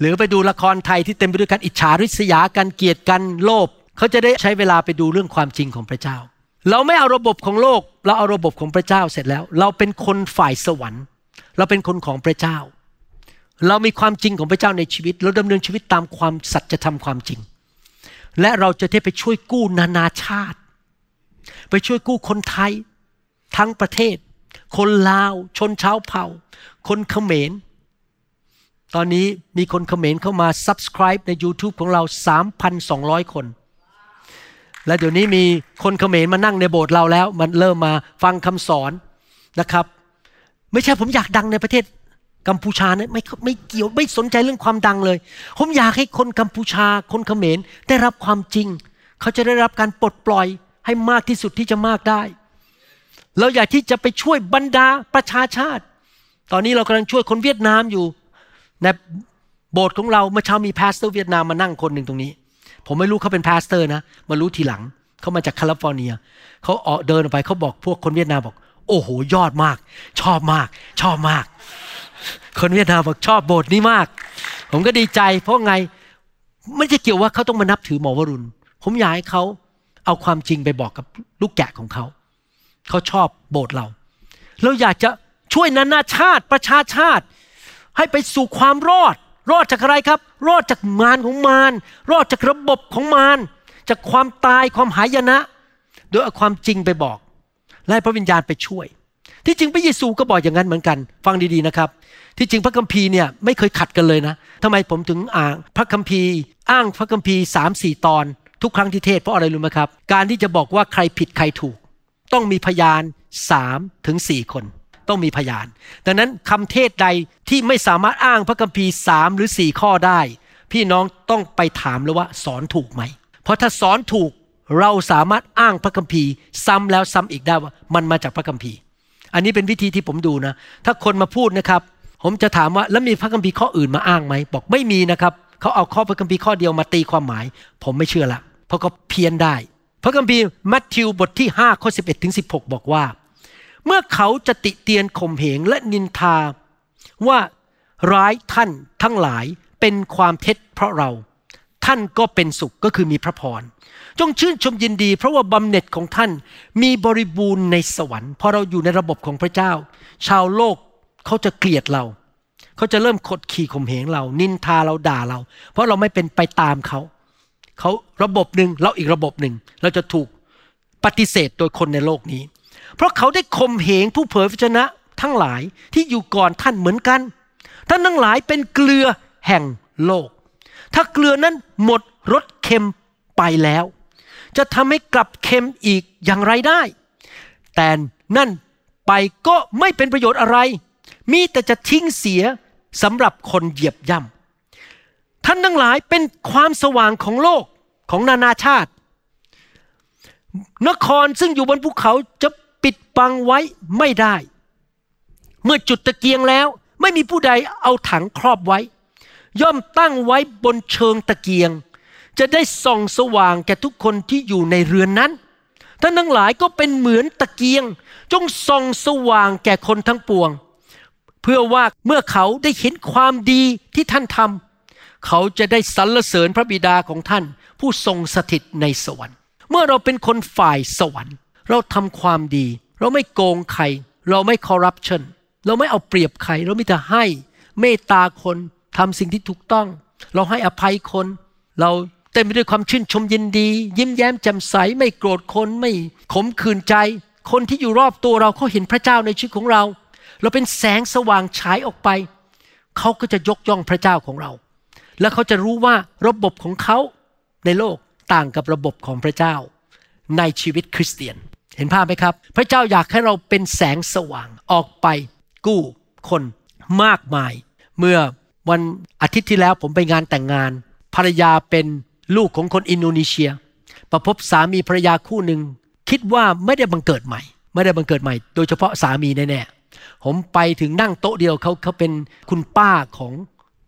หรือไปดูละครไทยที่เต็มไปด้วยการอิจฉาริษยากันเกลียดกันโลภเขาจะได้ใช้เวลาไปดูเรื่องความจริงของพระเจ้า เราไม่เอาระบบของโลก เราเอาระบบของพระเจ้าเสร็จแล้ว เราเป็นคนฝ่ายสวรรค์ เราเป็นคนของพระเจ้า เรามีความจริงของพระเจ้าในชีวิต เราดำเนินชีวิตตามความสัจธรรมความจริง และเราจะได้ไปช่วยกู้นานาชาติ ไปช่วยกู้คนไทยทั้งประเทศ คนลาว ชนชาวเผ่า คนเขมร ตอนนี้มีคนเขมรเข้ามา subscribe ใน YouTube ของเรา 3,200 คน และเดี๋ยวนี้มีคนเขมรมานั่งในโบสถ์เราแล้ว มันเริ่มมาฟังคำสอนนะครับ ไม่ใช่ผมอยากดังในประเทศกัมพูชานะไม่ไม่เกี่ยวไม่สนใจเรื่องความดังเลย ผมอยากให้คนกัมพูชา คนเขมรได้รับความจริง เขาจะได้รับการปลดปล่อยให้มากที่สุดที่จะมากได้ เราอยากที่จะไปช่วยบรรดาประชาชาติ ตอนนี้เรากำลังช่วยคนเวียดนามอยู่ในโบสถ์ของเราเมื่อเช้ามี pastor เวียดนามมานั่งคนหนึ่งตรงนี้ ผมไม่รู้เขาเป็น pastor นะมารู้ทีหลังเขามาจากแคลิฟอร์เนียเขาออกเดินออกไปเขาบอกพวกคนเวียดนามบอก โอ้โห ยอดมาก ชอบมาก ชอบมาก คนเวียดนามบอกชอบโบสถ์นี้มาก ผมก็ดีใจ เพราะไงไม่ใช่เกี่ยวว่าเขาต้องมานับถือหมอวรุณ ผมอยากให้เขาเอาความจริงไปบอกกับลูกแกะของเขา เขาชอบโบสถ์เรา เราอยากจะช่วยนานาชาติประชาชาติ ให้ไปสู่ความรอด รอดจากอะไรครับ รอดจากมารของมารรอดจากระบบของมารจากความตายความหายนะ โดยเอาความจริงไปบอก และพระวิญญาณไปช่วย ที่จริงพระเยซูก็บอกอย่างนั้นเหมือนกัน ฟังดีๆนะครับ ที่จริงพระคัมภีร์เนี่ยไม่เคยขัดกันเลยนะทำไมผมถึงอ่างพระคัมภีร์ อ้างพระคัมภีร์สามสี่ตอน ทุกครั้งที่เทศเพราะอะไรรู้ไหมครับ การที่จะบอกว่าใครผิดใครถูก ต้องมีพยานสามถึงสี่คน ต้องมีพยาน ดังนั้นคำเทศใดที่ไม่สามารถอ้างพระคัมภีร์สามหรือสี่ข้อได้ พี่น้องต้องไปถามเลยว่าสอนถูกไหม เพราะถ้าสอนถูกเราสามารถอ้างพระคัมภีร์ ซ้ำแล้วซ้ำอีกได้ว่ามันมาจากพระคัมภีร์ อันนี้เป็นวิธีที่ผมดูนะ ถ้าคนมาพูดนะครับ ผมจะถามว่าแล้วมีพระคัมภีร์ข้ออื่นมาอ้างไหมบอกไม่มีนะครับเขาเอาข้อพระคัมภีร์ข้อเดียวมาตีความหมาย ผมไม่เชื่อละเพราะเขาเพี้ยนได้ พระคัมภีร์มัทธิวบทที่5ข้อ11ถึง16 บอกว่า เมื่อเขาจะติเตียนข่มเหงและนินทา ว่าร้ายท่านทั้งหลายเป็นความเท็จเพราะเรา ท่านก็เป็นสุขก็คือมีพระพรจงชื่นชมยินดี เพราะว่าบำเหน็จของท่านมีบริบูรณ์ในสวรรค์พอเราอยู่ในระบบของพระเจ้า ชาวโลกเขาจะเกลียดเราเขาจะเริ่มขดขี่ข่มเหงเรา นินทาเราด่าเรา เพราะเราไม่เป็นไปตามเขา เขาระบบหนึ่งเราอีกระบบหนึ่งเราจะถูกปฏิเสธโดยคนในโลกนี้ เพราะเขาได้ข่มเหงผู้เผยพระชนะทั้งหลายที่อยู่ก่อนท่านเหมือนกัน ท่านทั้งหลายเป็นเกลือแห่งโลก ถ้าเกลือนั้นหมดรสเค็มไปแล้ว จะทำให้กลับเค็มอีกอย่างไรได้ แต่นั่นไปก็ไม่เป็นประโยชน์อะไร มีแต่จะทิ้งเสียสำหรับคนเหยียบย่ำท่านทั้งหลายเป็นความสว่างของโลก ของนานาชาติ นครซึ่งอยู่บนภูเขาจะปิดบังไว้ไม่ได้ เมื่อจุดตะเกียงแล้วไม่มีผู้ใดเอาถังครอบไว้ ย่อมตั้งไว้บนเชิงตะเกียง จะได้ส่องสว่างแก่ทุกคนที่อยู่ในเรือนนั้นท่านทั้งหลายก็เป็นเหมือนตะเกียง จงส่องสว่างแก่คนทั้งปวง เพื่อว่าเมื่อเขาได้เห็นความดีที่ท่านทำเขาจะได้สรรเสริญพระบิดาของท่าน ผู้ทรงสถิตในสวรรค์ เมื่อเราเป็นคนฝ่ายสวรรค์ เราทำความดี เราไม่โกงใคร เราไม่คอร์รัปชันเราไม่เอาเปรียบใคร เรามีแต่ให้เมตตาคนทำสิ่งที่ถูกต้อง เราให้อภัยคน เราเต็มไปด้วยความชื่นชมยินดี ยิ้มแย้มแจ่มใสไม่โกรธคนไม่ขมขื่นใจ คนที่อยู่รอบตัวเราเขาเห็นพระเจ้าในชีวิตของเรา เราเป็นแสงสว่างฉายออกไปเขาก็จะยกย่องพระเจ้าของเรา และเขาจะรู้ว่าระบบของเขา ในโลกต่างกับระบบของพระเจ้า ในชีวิตคริสเตียน เห็นภาพไหมครับ พระเจ้าอยากให้เราเป็นแสงสว่างออกไปกู้คนมากมาย เมื่อวันอาทิตย์ที่แล้วผมไปงานแต่งงาน ภรรยาเป็นลูกของคนอินโดนีเซีย ประพบสามีภรรยาคู่หนึ่งคิดว่าไม่ได้บังเกิดใหม่ ไม่ได้บังเกิดใหม่ โดยเฉพาะสามีแน่ๆผมไปถึงนั่งโต๊ะเดียวเขาเขาเป็นคุณป้าของ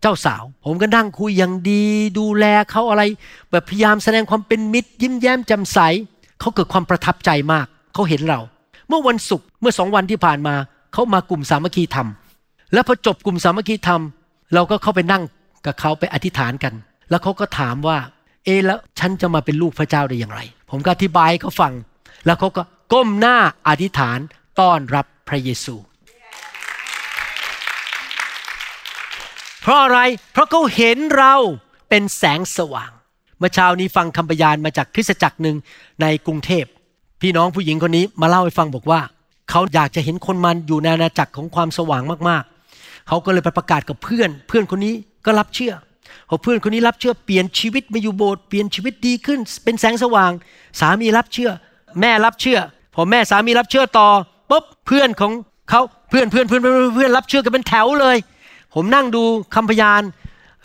เจ้าสาว ผมก็นั่งคุยอย่างดีดูแลเขาอะไร แบบพยายามแสดงความเป็นมิตร ยิ้มแย้มแจ่มใสเขาเกิดความประทับใจมากเขาเห็นเรา เมื่อวันศุกร์เมื่อสองวันที่ผ่านมาเขามากลุ่มสามัคคีธรรม แล้วพอจบกลุ่มสามัคคีธรรม เราก็เข้าไปนั่งกับเขาไปอธิษฐานกัน แล้วเขาก็ถามว่า เอแล้วฉันจะมาเป็นลูกพระเจ้าได้อย่างไร ผมก็อธิบายเขาฟัง แล้วเขาก็ก้มหน้าอธิษฐานต้อนรับพระเยซู เพราะอะไร เพราะเขาเห็นเราเป็นแสงสว่าง เมื่อเช้านี้ฟังคำพยานมาจากคริสตจักรหนึ่งในกรุงเทพ พี่น้องผู้หญิงคนนี้มาเล่าให้ฟังบอกว่า เขาอยากจะเห็นคนมันอยู่ในอาณาจักรของความสว่างมากๆ เขาก็เลยไปประกาศกับเพื่อน เพื่อนคนนี้ก็รับเชื่อพอเพื่อนคนนี้รับเชื่อเปลี่ยนชีวิตมาอยู่โบสถ์เปลี่ยนชีวิตดีขึ้น เป็นแสงสว่าง สามีรับเชื่อ แม่รับเชื่อ พอแม่สามีรับเชื่อต่อปุ๊บเพื่อนของเขาเพื่อนเพื่อนเพื่อนเพื่อนเพื่อนรับเชื่อกันเป็นแถวเลย ผมนั่งดูคำพยาน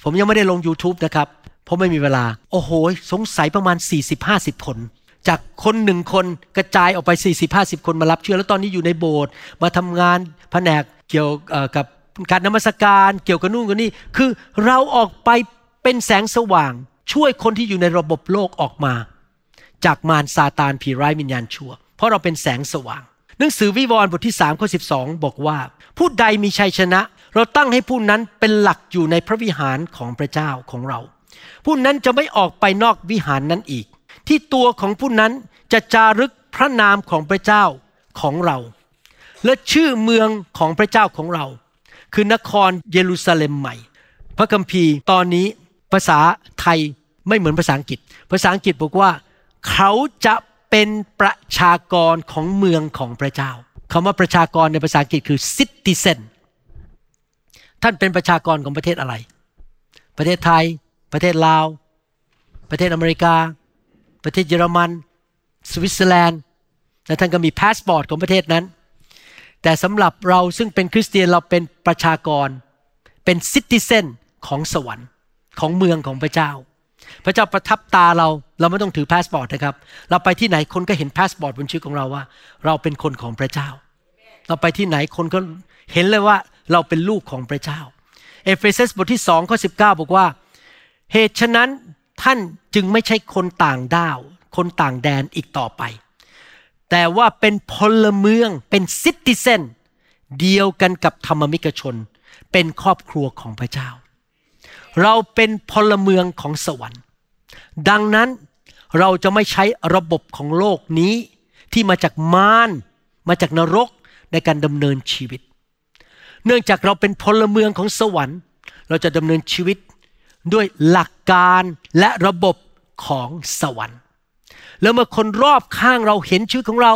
ผมยังไม่ได้ลง YouTube นะครับ เพราะไม่มีเวลา โอ้โห สงสัยประมาณ 40-50 คน จากคนหนึ่งคนกระจายออกไป 40-50 คนมารับเชื่อ แล้วตอนนี้อยู่ในโบสถ์มาทำงานแผนกเกี่ยวกับการนมัสการเกี่ยวกับนู่นกับนี่คือเราออกไปเป็นแสงสว่าง ช่วยคนที่อยู่ในระบบโลกออกมา จากมารซาตานผีร้ายวิญญาณชั่ว เพราะเราเป็นแสงสว่างหนังสือวิวรณ์บทที่3ข้อ12 บอกว่า ผู้ใดมีชัยชนะ เราตั้งให้ผู้นั้นเป็นหลักอยู่ในพระวิหารของพระเจ้าของเรา ผู้นั้นจะไม่ออกไปนอกวิหารนั้นอีก ที่ตัวของผู้นั้นจะจารึกพระนามของพระเจ้าของเรา และชื่อเมืองของพระเจ้าของเรา คือนครเยรูซาเล็มใหม่ พระคัมภีร์ตอนนี้ภาษาไทยไม่เหมือนภาษาอังกฤษ ภาษาอังกฤษบอกว่า เขาจะเป็นประชากรของเมืองของพระเจ้าคำว่าประชากรในภาษาอังกฤษคือ citizen ท่านเป็นประชากรของประเทศอะไร ประเทศไทย ประเทศลาว ประเทศอเมริกา ประเทศเยอรมัน สวิตเซอร์แลนด์ และท่านก็มีพาสปอร์ตของประเทศนั้น แต่สำหรับเราซึ่งเป็นคริสเตียนเราเป็นประชากร เป็น citizen ของสวรรค์ของเมืองของพระเจ้า พระเจ้าประทับตราเราเราไม่ต้องถือพาสปอร์ตนะครับ เราไปที่ไหนคนก็เห็นพาสปอร์ตบนชื่อของเราว่า เราเป็นคนของพระเจ้า เราไปที่ไหนคนก็เห็นเลยว่า เราเป็นลูกของพระเจ้า เอเฟซัสบทที่สองข้อสิบเก้าบอกว่า เหตุฉะนั้นท่านจึงไม่ใช่คนต่างด้าว คนต่างแดนอีกต่อไป แต่ว่าเป็นพลเมืองเป็นซิติเซนเดียวกันกับธรรมมิกชน เป็นครอบครัวของพระเจ้า เราเป็นพลเมืองของสวรรค์ ดังนั้นเราจะไม่ใช้ระบบของโลกนี้ที่มาจากมารมาจากนรกในการดำเนินชีวิต เนื่องจากเราเป็นพลเมืองของสวรรค์ เราจะดำเนินชีวิตด้วยหลักการและระบบของสวรรค์ แล้วเมื่อคนรอบข้างเราเห็นชีวิตของเรา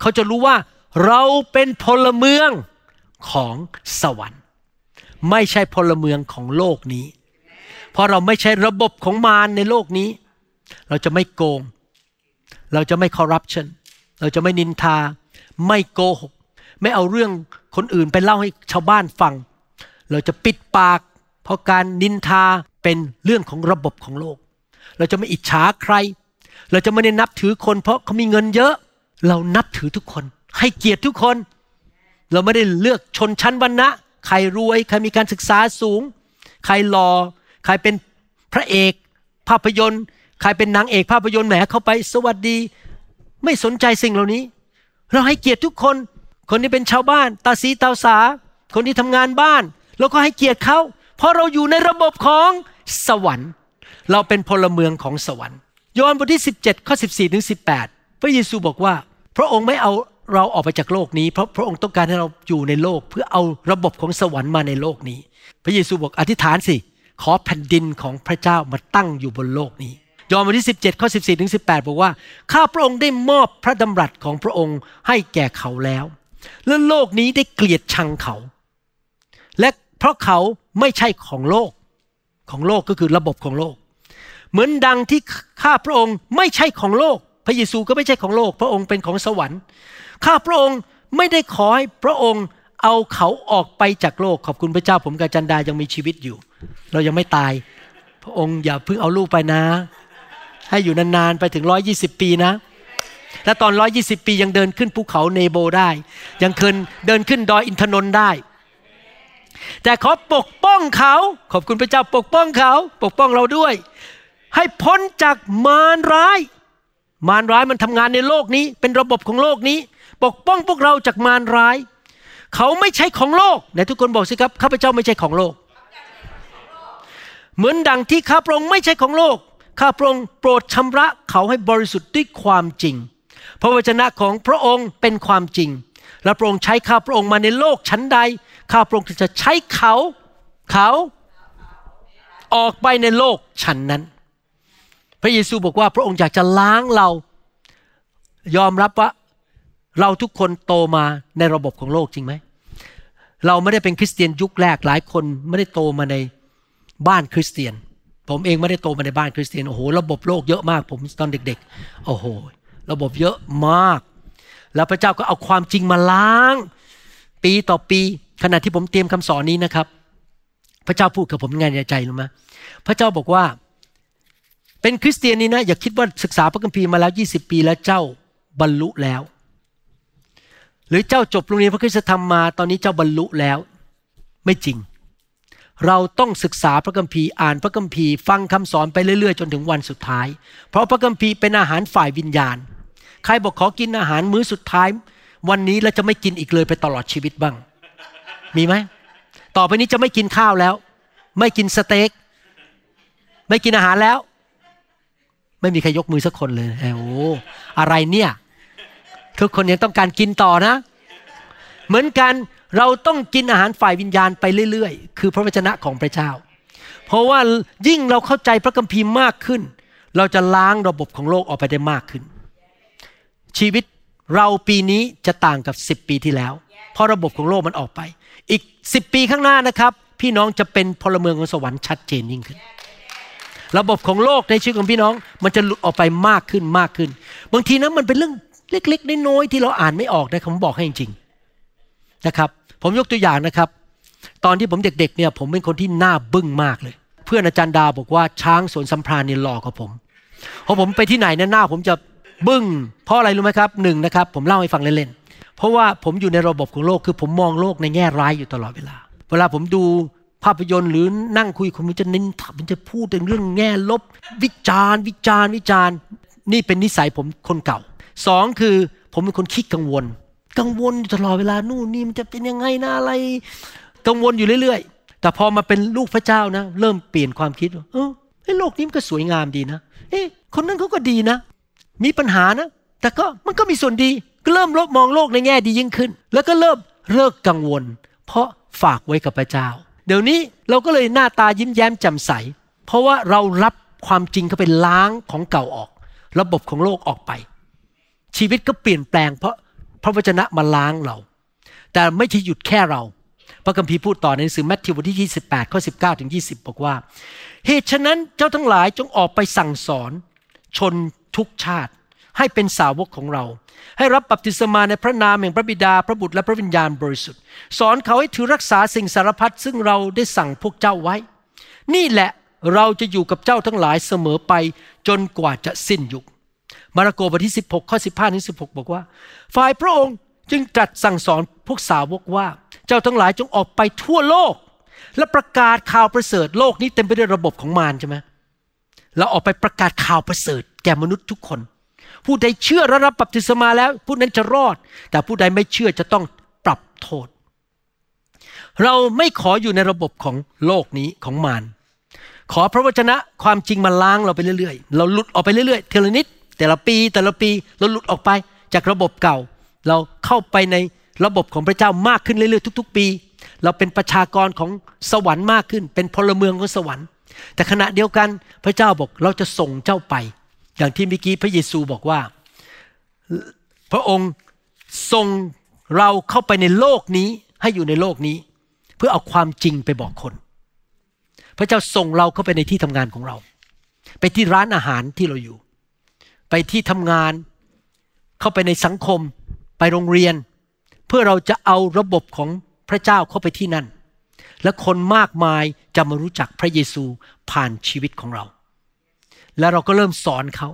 เขาจะรู้ว่าเราเป็นพลเมืองของสวรรค์ ไม่ใช่พลเมืองของโลกนี้ เพราะเราไม่ใช่ระบบของมารในโลกนี้ เราจะไม่โกง เราจะไม่คอร์รัปชันเราจะไม่นินทา ไม่โกหก ไม่เอาเรื่อง คนอื่นไปเล่าให้ชาวบ้านฟัง เราจะปิดปาก เพราะการนินทาเป็นเรื่องของระบบของโลก เราจะไม่อิจฉาใคร เราจะไม่ได้นับถือคน เพราะเขามีเงินเยอะ เรานับถือทุกคน ให้เกียรติทุกคน เราไม่ได้เลือกชนชั้นวรรณะ ใครรวย ใครมีการศึกษาสูง ใครหลอ่อ ใครเป็นพระเอก ภาพยนตร์ ใครเป็นนางเอกภาพยนตร์แหมเข้าไป สวัสดี ไม่สนใจสิ่งเหล่านี้ เราให้เกียรติทุกคน คนที่เป็นชาวบ้านตาสีตาสา คนที่ทำงานบ้านเราก็ให้เกียรติเขาเพราะเราอยู่ในระบบของสวรรค์ เราเป็นพลเมืองของสวรรค์ ยอห์นบทที่ 17ข้อ14ถึง18 พระเยซูบอกว่า พระองค์ไม่เอาเราออกไปจากโลกนี้เพราะพระองค์ต้องการให้เราอยู่ในโลก เพื่อเอาระบบของสวรรค์มาในโลกนี้ พระเยซูบอกอธิษฐานสิ ขอแผ่นดินของพระเจ้ามาตั้งอยู่บนโลกนี้ ยอห์นบทที่ 17ข้อ14ถึง18 บอกว่า ข้าพระองค์ได้มอบพระดำรัสของพระองค์ให้แก่เขาแล้ว และโลกนี้ได้เกลียดชังเขา และเพราะเขาไม่ใช่ของโลก ของโลกก็คือระบบของโลก เหมือนดังที่ข้าพระองค์ไม่ใช่ของโลก พระเยซูก็ไม่ใช่ของโลก พระองค์เป็นของสวรรค์ ข้าพระองค์ไม่ได้ขอให้พระองค์เอาเขาออกไปจากโลก ขอบคุณพระเจ้าผมกับจันดายังมีชีวิตอยู่ เรายังไม่ตาย พระองค์อย่าเพิ่งเอาลูกไปนะ ให้อยู่นานๆไปถึงร้อยี่สิบปีนะ และตอนร้อยี่สิบปียังเดินขึ้นภูเขาเนโบได้ ยังเคินเดินขึ้นดอยอินทนนท์ได้ แต่ขอปกป้องเขา ขอบคุณพระเจ้าปกป้องเขา ปกป้องเราด้วย ให้พ้นจากมารร้าย มารร้ายมันทำงานในโลกนี้ เป็นระบบของโลกนี้ ปกป้องพวกเราจากมารร้าย เขาไม่ใช่ของโลกไหนทุกคนบอกสิครับข้าพเจ้าไม่ใช่ของโลก เหมือนดังที่ข้าพระองค์ไม่ใช่ของโลกข้าพระองค์โปรดชำระเขาให้บริสุทธิ์ด้วยความจริง พระวจนะของพระองค์เป็นความจริง และพระองค์ใช้ข้าพระองค์มาในโลกชั้นใด ข้าพระองค์จะใช้เขาเขาออกไปในโลกชั้นนั้น พระเยซูบอกว่าพระองค์อยากจะล้างเรา ยอมรับว่าเราทุกคนโตมาในระบบของโลกจริงไหม เราไม่ได้เป็นคริสเตียนยุคแรกหลายคนไม่ได้โตมาในบ้านคริสเตียน ผมเองไม่ได้โตมาในบ้านคริสเตียนโอ้โหระบบโลกเยอะมากผมตอนเด็ก ๆ โอ้โห ระบบเยอะมาก แล้วพระเจ้าก็เอาความจริงมาล้าง ปีต่อปีขณะที่ผมเตรียมคำสอนนี้นะครับ พระเจ้าพูดกับผมไงในใจรู้ไหมพระเจ้าบอกว่า เป็นคริสเตียนนี่นะอย่าคิดว่าศึกษาพระคัมภีร์มาแล้ว 20 ปีแล้วเจ้าบรรลุแล้ว หรือเจ้าจบโรงเรียนพระคุณธรรมมาตอนนี้เจ้าบรรลุแล้ว ไม่จริง เราต้องศึกษาพระคัมภีร์อ่านพระคัมภีร์ ฟังคำสอนไปเรื่อยๆ จนถึงวันสุดท้าย เพราะพระคัมภีร์เป็นอาหารฝ่ายวิญญาณ ใครบอกขอกินอาหารมื้อสุดท้าย วันนี้แล้วจะไม่กินอีกเลยไปตลอดชีวิตบ้าง มีไหมต่อไปนี้จะไม่กินข้าวแล้ว ไม่กินสเต็กไม่กินอาหารแล้ว ไม่มีใครยกมือสักคนเลยโอ้โหอะไรเนี่ย ทุกคนยังต้องการกินต่อนะ เหมือนกันเราต้องกินอาหารฝ่ายวิญญาณไปเรื่อยๆ คือพระวจนะของพระเจ้า เพราะว่ายิ่งเราเข้าใจพระคัมภีร์มากขึ้น เราจะล้างระบบของโลกออกไปได้มากขึ้น ชีวิตเราปีนี้จะต่างกับ 10 ปีที่แล้ว เพราะระบบของโลกมันออกไป อีก 10 ปีข้างหน้านะครับ พี่น้องจะเป็นพลเมืองของสวรรค์ชัดเจนยิ่งขึ้น ระบบของโลกในชีวิตของพี่น้องมันจะหลุดออกไปมากขึ้นมากขึ้น บางทีนะมันเป็นเรื่องเล็กๆน้อยๆที่เราอ่านไม่ออกนะผมบอกให้จริงๆนะครับ ผมยกตัวอย่างนะครับ ตอนที่ผมเด็กๆเนี่ยผมเป็นคนที่หน้าบึ้งมากเลย เพื่อนอาจารย์ดาบอกว่าช้างสวนสัมพรานเนี่ยหล่อกว่าผมพอผมไปที่ไหนเนี่ยหน้าผมจะ บึ้งเพราะอะไรรู้ไหมครับหนึ่งนะครับ ผมเล่าให้ฟังเล่นๆเพราะว่าผมอยู่ในระบบของโลกคือผมมองโลกในแง่ร้ายอยู่ตลอดเวลา เวลาผมดูภาพยนตร์หรือนั่งคุยผมจะเน้นผมจะพูดเรื่องแง่ลบ วิจารณ์ วิจารณ์ วิจารณ์ นี่เป็นนิสัยผมคนเก่าสองคือผมเป็นคนคิดกังวล กังวลอยู่ตลอดเวลานู่นนี่มันจะเป็นยังไงนะอะไร กังวลอยู่เรื่อยๆ แต่พอมาเป็นลูกพระเจ้านะ เริ่มเปลี่ยนความคิดว่าเออโลกนี้มันก็สวยงามดีนะ เอ๊ะคนนั้นเขาก็ดีนะ มีปัญหานะ แต่ก็มันก็มีส่วนดีก็เริ่มลบมองโลกในแง่ดียิ่งขึ้น แล้วก็เริ่มเลิกกังวล เพราะฝากไว้กับพระเจ้า เดี๋ยวนี้เราก็เลยหน้าตายิ้มแย้มแจ่มใส เพราะว่าเรารับความจริงเข้าไปล้างของเก่าออก ระบบของโลกออกไป ชีวิตก็เปลี่ยนแปลง เพราะพระวจนะมาล้างเรา แต่ไม่ใช่หยุดแค่เรา พระคัมภีร์พูดต่อในหนังสือแมทธิวบทที่ 28 ข้อ 19 ถึง 20 บอกว่า เหตุฉะนั้นเจ้าทั้งหลายจงออกไปสั่งสอน ชน ทุกชาติ ให้เป็นสาวกของเรา ให้รับบัพติศมาในพระนามแห่งพระบิดาพระบุตรและพระวิญญาณบริสุทธิ์ สอนเขาให้ถือรักษาสิ่งสารพัดซึ่งเราได้สั่งพวกเจ้าไว้ นี่แหละเราจะอยู่กับเจ้าทั้งหลายเสมอไปจนกว่าจะสิ้นยุคมาระโกบทที่ 16 ข้อ 15ถึง16 บอกว่า ฝ่ายพระองค์จึงตรัสสั่งสอนพวกสาวกว่า เจ้าทั้งหลายจงออกไปทั่วโลก และประกาศข่าวประเสริฐโลกนี้เต็มไปด้วยระบบของมารใช่ไหมเราออกไปประกาศข่าวประเสริฐ แก่มนุษย์ทุกคน ผู้ใดเชื่อและรับบัพติศมาแล้ว ผู้นั้นจะรอด แต่ผู้ใดไม่เชื่อจะต้องปรับโทษ เราไม่ขออยู่ในระบบของโลกนี้ของมารขอพระวจนะความจริงมาล้างเราไปเรื่อยๆ เราหลุดออกไปเรื่อยๆเทละนิดแต่ละปีแต่ละปีเราหลุดออกไปจากระบบเก่า เราเข้าไปในระบบของพระเจ้ามากขึ้นเรื่อยๆ ทุก ๆ ปี เราเป็นประชากรของสวรรค์มากขึ้น เป็นพลเมืองของสวรรค์ แต่ขณะเดียวกันพระเจ้าบอกเราจะส่งเจ้าไป อย่างที่เมื่อกี้พระเยซูบอกว่า พระองค์ส่งเราเข้าไปในโลกนี้ให้อยู่ในโลกนี้ เพื่อเอาความจริงไปบอกคน พระเจ้าส่งเราเข้าไปในที่ทำงานของเรา ไปที่ร้านอาหารที่เราอยู่ ไปที่ทำงานเข้าไปในสังคม ไปโรงเรียน เพื่อเราจะเอาระบบของพระเจ้าเข้าไปที่นั่น และคนมากมายจะมารู้จักพระเยซูผ่านชีวิตของเรา แล้วเราก็เริ่มสอนเขา